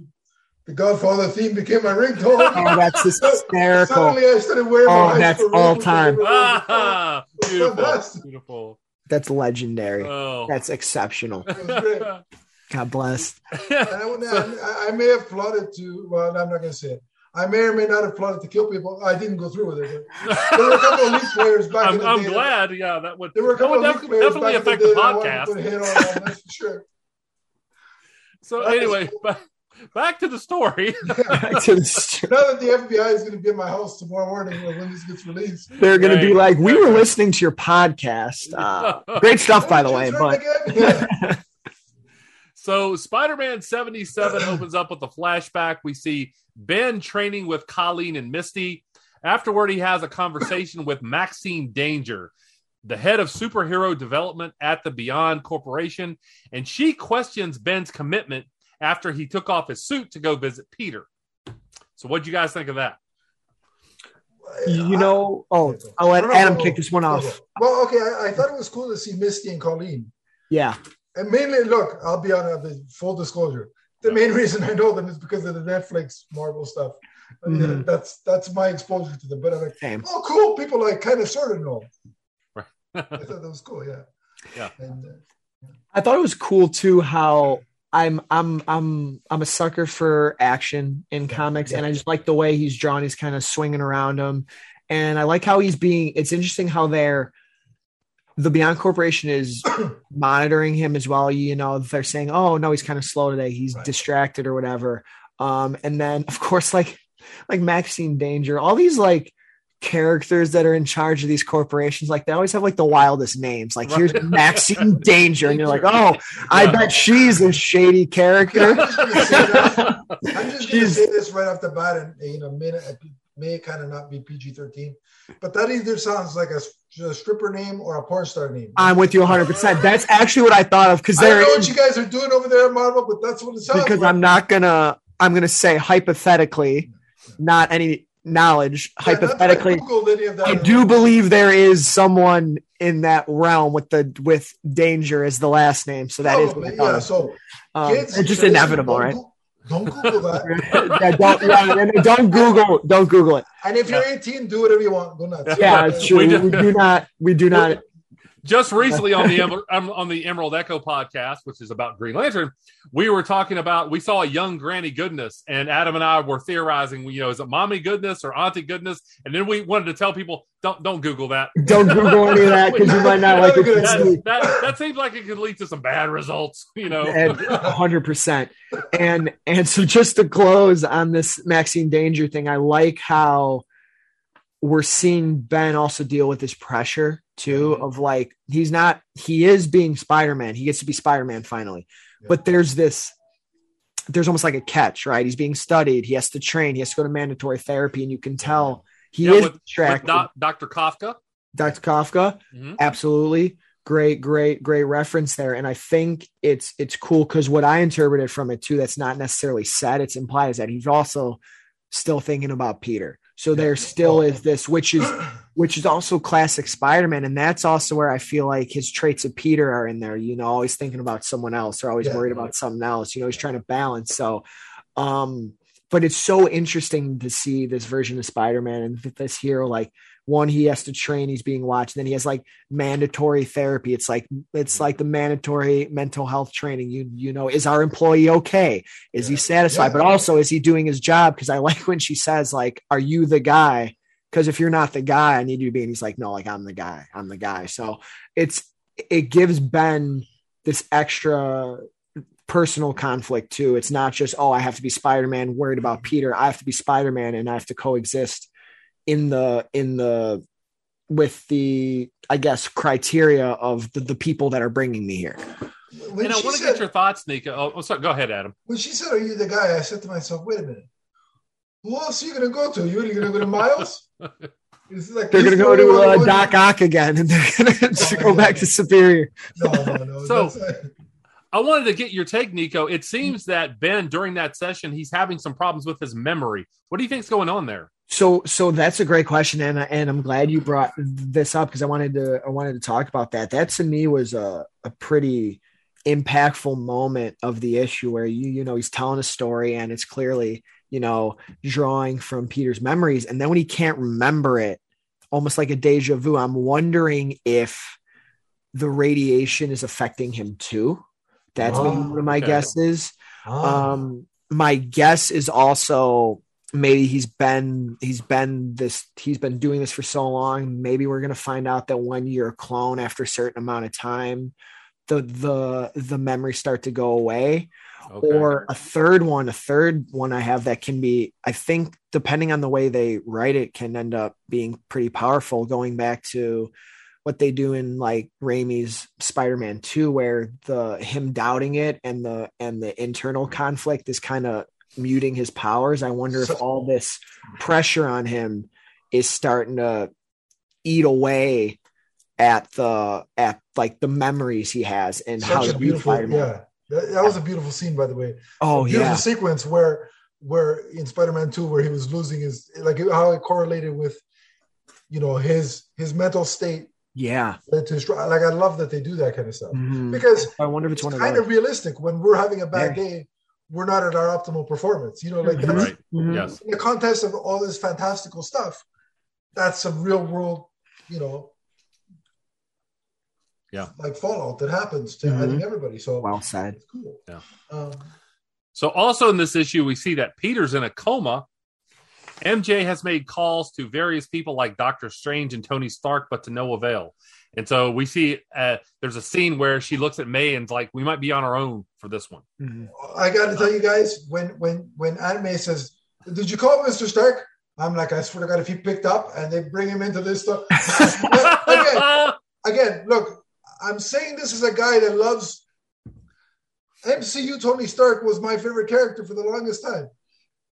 the Godfather theme became my ringtone. Oh, that's hysterical. Suddenly, I started wearing. Oh, my that's all with time. Ah, beautiful, beautiful. That's legendary. Oh, That's exceptional. It was great. God bless. I, wouldn't- I, I may have plotted to. Well, I'm not going to say it. I may or may not have plotted to kill people. I didn't go through with it. But there were a couple of league players back I'm, the I'm day. glad. Yeah, that would There were a that couple would of def- players definitely back affect in the the day that I wanted to podcast. put a hit on them, that's for sure. So anyway, back, back to the story. Back to the st- Now that the FBI is going to be at my house tomorrow morning when this gets released. They're going to be like, we were listening to your podcast. Uh, great stuff, by the way. But Yeah. So Spider-Man 77 opens up with a flashback. We see Ben training with Colleen and Misty. Afterward, he has a conversation with Maxine Danger, the head of superhero development at the Beyond Corporation, and she questions Ben's commitment after he took off his suit to go visit Peter. So what do you guys think of that? you know, oh, I'll let Adam no, kick this one off. Well, okay, I, I thought it was cool to see Misty and Colleen. Yeah. And mainly, look, I'll be on the full disclosure. The main reason I know them is because of the Netflix Marvel stuff. Uh, yeah, Mhm. that's that's my exposure to them. But I'm like, Same. oh, cool. People like kind of sort of know. Right. I thought that was cool. Yeah. Yeah. And, uh, I thought it was cool too how I'm I'm I'm I'm a sucker for action in comics, and I just like the way he's drawn. He's kind of swinging around him, and I like how he's being. It's interesting how they're the Beyond Corporation is monitoring him as well. You know, they're saying, "Oh no, he's kind of slow today. He's Right. distracted or whatever." Um, and then of course, like like Maxine Danger, all these like characters that are in charge of these corporations, like they always have like the wildest names. Like here's Maxine Danger, and you're like, "Oh, I bet she's a shady character." just gonna say that. I'm just gonna She's- say this right off the bat, and you know, may, may kind of not be PG thirteen, but that either sounds like a stripper name or a porn star name. I'm with you 100. percent That's actually what I thought of because I don't know what you guys are doing over there at Marvel, but that's what it sounds like. because like. I'm not gonna I'm gonna say hypothetically, not any knowledge. Yeah, hypothetically, Googled any of that. I do believe there is someone in that realm with the with danger as the last name. So that is what I yeah. So Um, kids, it's just inevitable, right? Goo- Don't Google that. yeah, don't, yeah, don't Google don't Google it. And if you're 18, do whatever you want. Go nuts. Yeah, it's true. We We, do- do not we do not just recently on the um, on the Emerald Echo podcast, which is about Green Lantern, we were talking about we saw a young Granny Goodness, and Adam and I were theorizing, you know, is it Mommy Goodness or Auntie Goodness? And then we wanted to tell people, don't don't Google that. don't Google any of that because you might not like it. That, that that seems like it could lead to some bad results, you know. hundred percent. And and so just to close on this Maxine Danger thing, I like how we're seeing Ben also deal with this pressure too of like he's not he is being Spider-Man. He gets to be Spider-Man finally. Yeah. But there's this there's almost like a catch, right? He's being studied, he has to train, he has to go to mandatory therapy, and you can tell he Yeah, is with- With. Dr. Kafka. Dr. Kafka, Mhm. absolutely great great great reference there and i think it's it's cool because what i interpreted from it too that's not necessarily said it's implied is that he's also still thinking about peter so there still is this which is which is also classic spider-man and that's also where i feel like his traits of peter are in there you know always thinking about someone else or always Yeah. worried about something else you know he's trying to balance so um but it's so interesting to see this version of spider-man and this hero like one he has to train he's being watched then he has like mandatory therapy. It's like it's mm-hmm. like the mandatory mental health training. You you know is our employee okay? Is he satisfied? Yeah. but also is he doing his job? Because i like when she says like are you the guy? Because if you're not the guy i need you to be and he's like no like i'm the guy. I'm the guy. So it's it gives ben this extra personal conflict too. It's not just oh i have to be spider-man worried about mm-hmm. peter. I have to be spider-man and i have to coexist in the in the with the i guess criteria of the, the people that are bringing me here When And I want to get your thoughts, Nika. Oh, oh, sorry. Go ahead, Adam. when she said, Are you the guy? I said to myself, Wait a minute. Who else are you going to go to? You really going to go to Miles? It's like they're gonna go to one uh, going- doc ock again and they're gonna go back to superior No, no, no. So- I wanted to get your take, Nikko. It seems that Ben, during that session, he's having some problems with his memory. What do you think's going on there? So, so that's a great question, and and I'm glad you brought this up because I wanted to I wanted to talk about that. That to me was a a pretty impactful moment of the issue where you you know he's telling a story and it's clearly you know drawing from Peter's memories, and then when he can't remember it, almost like a deja vu. I'm wondering if the radiation is affecting him too. That's Oh, one of my okay. guesses. Ah. Um, my guess is also maybe he's been he's been this he's been doing this for so long. Maybe we're gonna find out that when you're a clone after a certain amount of time, the the the memories start to go away. Okay. Or a third one, a third one I have that can be, I think, depending on the way they write it, can end up being pretty powerful. Going back to what they do in like Raimi's Spider-Man 2, where the him doubting it and the and the internal conflict is kind of muting his powers. I wonder if all this pressure on him is starting to eat away at the at like the memories he has and how a beautiful, yeah. That, that was a beautiful scene, by the way. Oh beautiful yeah. sequence where where in Spider-Man 2 where he was losing his like how it correlated with you know his his mental state Yeah. led to his like I love that they do that kind of stuff Mhm. because I wonder if it's it's kind of realistic when we're having a bad Yeah. day we're not at our optimal performance you know like that's Right. Yes. in the context of all this fantastical stuff that's some real world you know Yeah. like fallout that happens to I Mhm. think everybody so Well said. it's cool Yeah. um, So also in this issue, we see that Peter's in a coma, MJ has made calls to various people like Doctor Strange and Tony Stark, but to no avail. And so we see uh, there's a scene where she looks at May and's like, "We might be on our own for this one." Mhm. I got to tell you guys, when when when Aunt May says, "Did you call Mr. Stark?" I'm like, I swear to God, if he picked up and they bring him into this stuff again, again, look, I'm saying this is a guy that loves MCU. Tony Stark was my favorite character for the longest time,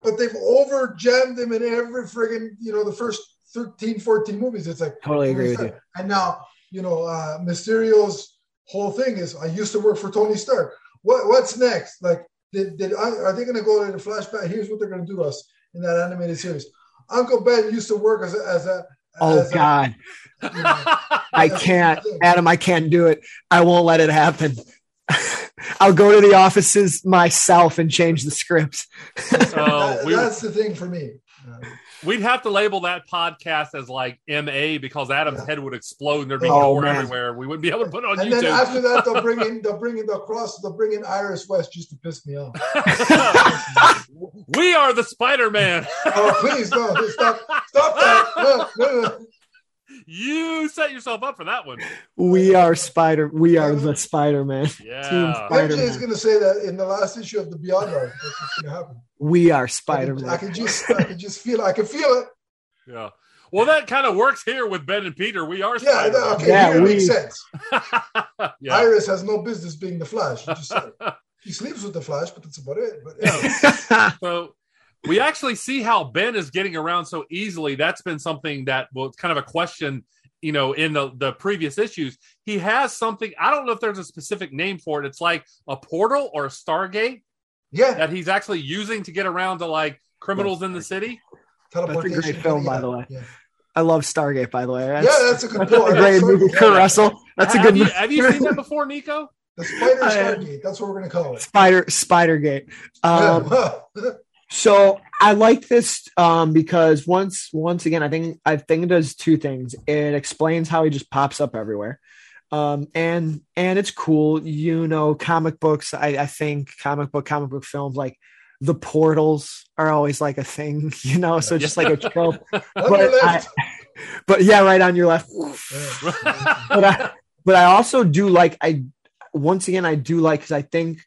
but they've over jammed him in every friggin' you know the first 13, 14 movies. It's like Totally agree Tony with you. Stark. And now you know uh, Mysterio's whole thing is I used to work for Tony Stark. What what's next? Like, did, did I, are they going to go to the flashback? Here's what they're going to do to us in that animated series. Uncle Ben used to work as a, as a Oh as a- God, you know, I can't, Adam. I can't do it. I won't let it happen. I'll go to the offices myself and change the scripts. so that- we, that's the thing for me. We'd have to label that podcast as like MA because Adam's Yeah. head would explode and there'd be Oh, gore man. everywhere. We wouldn't be able to put it on YouTube. and YouTube. then after that, they'll bring in they'll bring in the cross they'll bring in Iris West just to piss me off. we are the Spider Man. Oh please no stop stop that no, no, no. You set yourself up for that one. We are Spider. We are the Spider Man. Yeah. Spider- MJ is going to say that in the last issue of the Beyond arc. That's what's going to happen. We are Spider can, I Man. can just I can just feel I can feel it. Yeah. Well, that kind of works here with Ben and Peter. We are Yeah, Spider-Man. no, okay, Yeah, here it we- makes sense. yeah. Iris has no business being the Flash. You just said. He sleeps with the Flash, but that's about it. But yeah. So we actually see how Ben is getting around so easily. That's been something that was kind of a question, you know, in the, the previous issues. He has something, I don't know if there's a specific name for it. It's like a portal or a Stargate yeah, that he's actually using to get around to like criminals in the city. That's a great film, by the way. Yeah, I love Stargate, by the way. That's, yeah that's a good that's point. a great movie. Kurt Russell. That's a have good you, movie. have you seen that before, Nikko? The Spider Stargate. That's what we're going to call it. Spider Spidergate. Um, Yeah. So I like this um, because once once again, I think I think it does two things. It explains how he just pops up everywhere, um, and and it's cool. You know, comic books. I, I think comic book comic book films like the portals are always like a thing. You know, so just like a trope. But I, but yeah, right on your left. But I, but I also do like I once again I do like because I think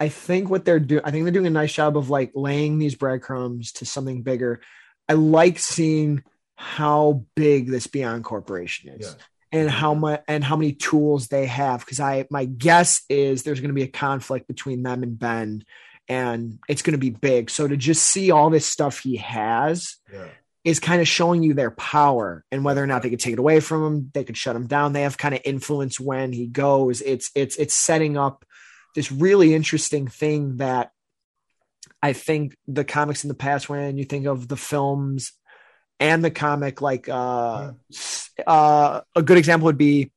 I think what they're doing I think they're doing a nice job of like laying these breadcrumbs to something bigger. I like seeing how big this Beyond Corporation is. Yeah. And how much and how many tools they have because I my guess is there's going to be a conflict between them and Ben, and it's going to be big. So to just see all this stuff he has, Yeah. is kind of showing you their power and whether or not they could take it away from him they could shut him down they have kind of influence when he goes it's it's it's setting up this really interesting thing that i think the comics in the past when you think of the films and the comic like uh s- uh a good example would be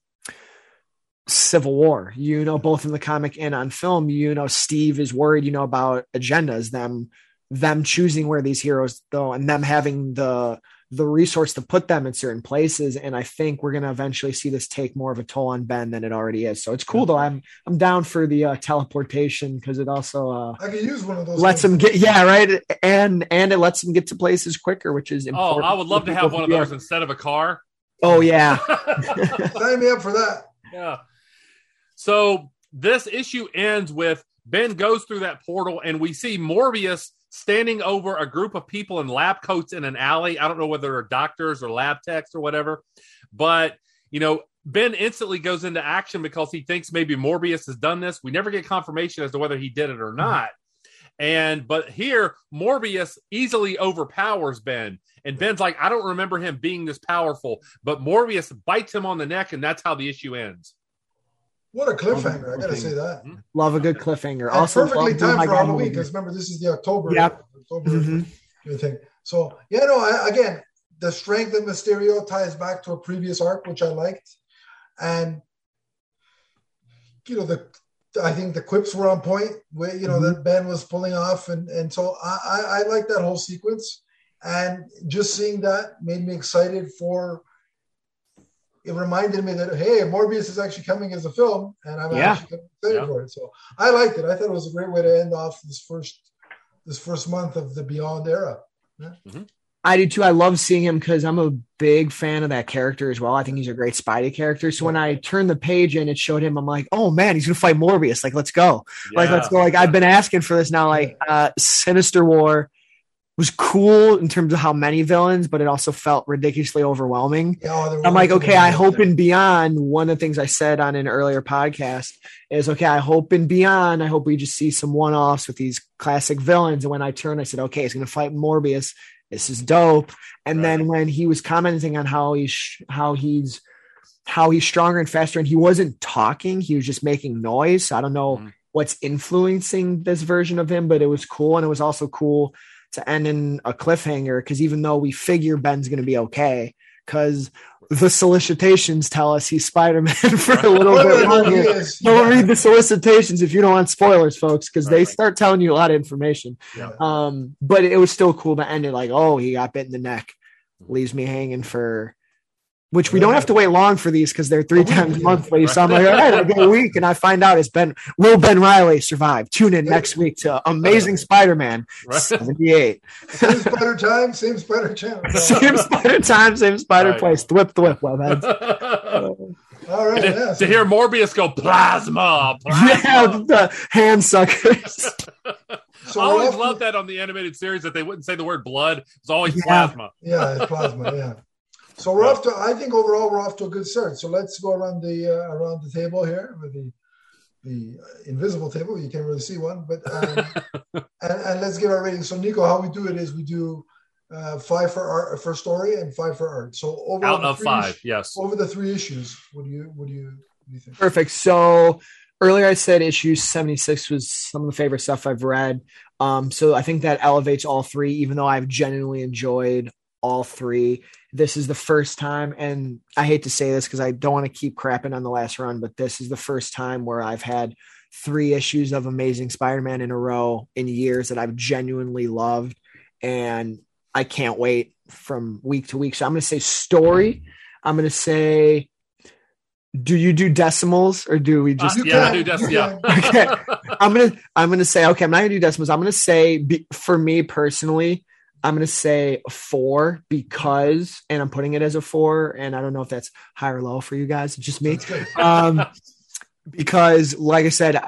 civil war. You know both in the comic and on film you know steve is worried you know about agendas them them choosing where these heroes go and them having the the resource to put them in certain places and i think we're going to eventually see this take more of a toll on ben than it already is so it's cool though i'm i'm down for the uh, teleportation because it also uh I can use one of those. lets things. them get yeah right and and it lets them get to places quicker which is important. Oh, I would love to have one of yeah. those instead of a car. oh yeah Sign me up for that. Yeah. So this issue ends with Ben goes through that portal and we see Morbius standing over a group of people in lab coats in an alley. I don't know whether they're doctors or lab techs or whatever, but you know, Ben instantly goes into action because he thinks maybe Morbius has done this. We never get confirmation as to whether he did it or mm-hmm. not. And but here, Morbius easily overpowers Ben. And Ben's like, I don't remember him being this powerful, but Morbius bites him on the neck, and that's how the issue ends. What a cliffhanger! I gotta say that. love a good cliffhanger And also perfectly timed for Halloween movie. because remember this is the October. Yep. October Mhm. thing. So yeah, no. I, again, the strength of Mysterio ties back to a previous arc, which I liked, and you know the. I think the quips were on point. Where you know Mm-hmm. that Ben was pulling off, and and so I I, I like that whole sequence, and just seeing that made me excited for. It reminded me that hey, Morbius is actually coming as a film, and I'm Yeah. actually excited Yeah. for it. So I liked it. I thought it was a great way to end off this first this first month of the Beyond era. I do too. I love seeing him because I'm a big fan of that character as well. I think he's a great Spidey character. So when I turned the page and it showed him, I'm like, oh man, he's gonna fight Morbius. Like, let's go. Like, let's go. Like, I've been asking for this now. Like, uh, Sinister War was cool in terms of how many villains, but it also felt ridiculously overwhelming. Yeah, I'm like, okay, I hope them. in Beyond, one of the things I said on an earlier podcast is, okay, I hope in Beyond, I hope we just see some one offs with these classic villains. And when I turned, I said, okay, he's going to fight Morbius. This is dope. And then when he was commenting on how he's, how he's, how he's stronger and faster, and he wasn't talking, he was just making noise. So I don't know Mhm. what's influencing this version of him, but it was cool. And it was also cool to end in a cliffhanger because even though we figure Ben's going to be okay, because the solicitations tell us he's Spider Man for a little bit or not he longer. Don't yeah. read the solicitations if you don't want spoilers, folks, because they Right. start telling you a lot of information. Yeah. Um, but it was still cool to end it like, oh, he got bit in the neck, leaves me hanging for. Which we don't have to wait long for these because they're three oh, times monthly. So I'm like, all right, I'll get a week, and I find out it's Ben. Will Ben Reilly survive? Tune in next week to Amazing Spider-Man Right. 78. Same spider time, same spider channel. same spider time, same spider Right. place. Thwip, thwip, webheads. to, All right, yeah. so- hear Morbius go plasma, plasma. yeah, the hand suckers. so I always off loved that on the animated series that they wouldn't say the word blood. It's always Yeah. plasma. Yeah, it's plasma. Yeah. So we're off to. I think overall we're off to a good start. So let's go around the uh, around the table here with the the uh, invisible table. You can't really see one, but um, and, and let's give our rating. So Nikko, how we do it is we do uh, five for art for story and five for art. So over Out of five, issues- yes. over the three issues, what do you what do you, what do you think? Perfect. So earlier I said issue 76 was some of the favorite stuff I've read. Um, so I think that elevates all three, even though I've genuinely enjoyed all three. This is the first time, and I hate to say this because I don't want to keep crapping on the last run, but this is the first time where I've had three issues of Amazing Spider-Man in a row in years that I've genuinely loved. And I can't wait from week to week. So I'm going to say story. I'm going to say, do you do decimals or do we just Uh, yeah, can, dude, that's yeah. Okay. I'm gonna I'm gonna say okay. I'm not gonna do decimals. I'm gonna say be, for me personally, I'm gonna say four because, and I'm putting it as a four. And I don't know if that's high or low for you guys. Just me. Um, because like I said,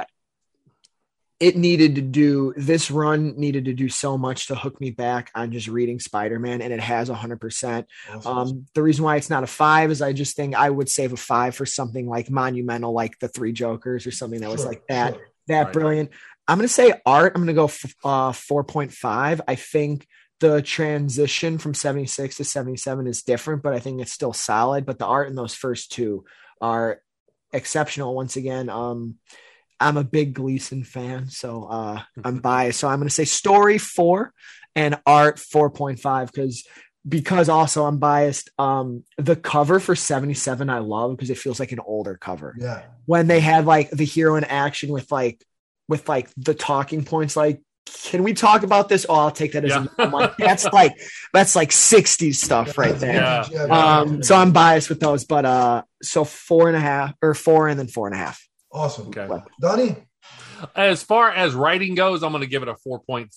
it needed to do this run needed to do so much to hook me back on just reading Spider-Man, and it has 100. percent Awesome. um, the reason why it's not a five is I just think I would save a five for something like monumental, like the Three Jokers or something that was Sure, like that, sure. that Right. brilliant. I'm gonna say art. I'm gonna go f- uh, 4.5. I think the transition from 76 to 77 is different, but I think it's still solid. But the art in those first two are exceptional. Once again, um, I'm a big Gleason fan, so uh, I'm biased. So I'm going to say story four and art 4.5 because because also I'm biased. Um, the cover for 77 I love because it feels like an older cover Yeah. when they had like the hero in action with like with like the talking points like can we talk about this? Oh, I'll take that as Yeah. a I'm like, that's like that's like 60s stuff right there. Yeah. Yeah. Um, so I'm biased with those, but uh, so four and a half or four and then four and a half. awesome. Okay. Donnie, As far as writing goes, I'm going to give it a 4.5.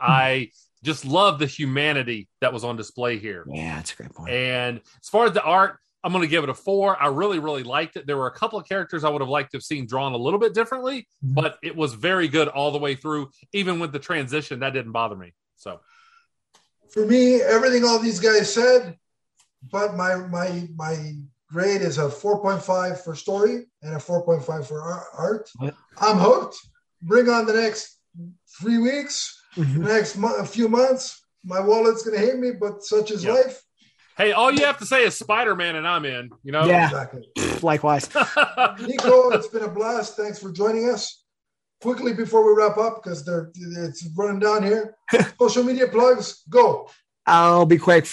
I just love the humanity that was on display here. Yeah, that's a great point. And as far as the art, I'm going to give it a four. I really, really liked it. There were a couple of characters I would have liked to have seen drawn a little bit differently, Mhm. but it was very good all the way through. Even with the transition, that didn't bother me. So, for me, everything all these guys said, but my my my grade is a 4.5 for story and a 4.5 for art. What? I'm hooked. Bring on the next three weeks, Mhm. next month, a few months. My wallet's gonna hate me, but such is Yeah. life. Hey, all you have to say is Spider Man, and I'm in. You know. Yeah. Exactly. Likewise. Nikko, it's been a blast. Thanks for joining us. Quickly before we wrap up, because they're it's running down here. Social media plugs, go. I'll be quick.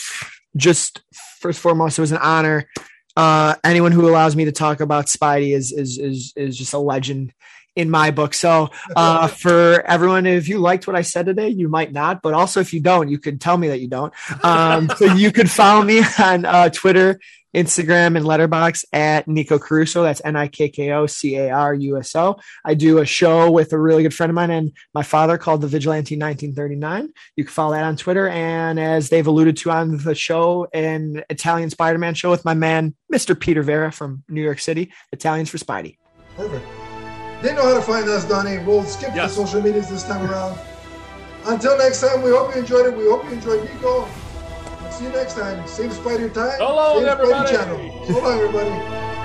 Just first foremost, it was an honor. Uh, anyone who allows me to talk about Spidey is is is is just a legend in my book. So uh, for everyone, if you liked what I said today, you might not, but also if you don't, you could tell me that you don't. Um, so you could follow me on uh, Twitter Instagram and Letterboxd at Nikko Caruso. That's N I K K O C A R U S O. I do a show with a really good friend of mine and my father called The Vigilante 1939. You can follow that on Twitter. And as they've alluded to on the show, an Italian Spider Man show with my man, Mr. Peter Vera from New York City, Italians for Spidey. Perfect. They know how to find us, Donnie. We'll skip the social medias this time around. Until next time, we hope you enjoyed it. We hope you enjoyed Nikko. See you next time. Same Spider time. So long, same Spidey everybody. channel. So long, everybody.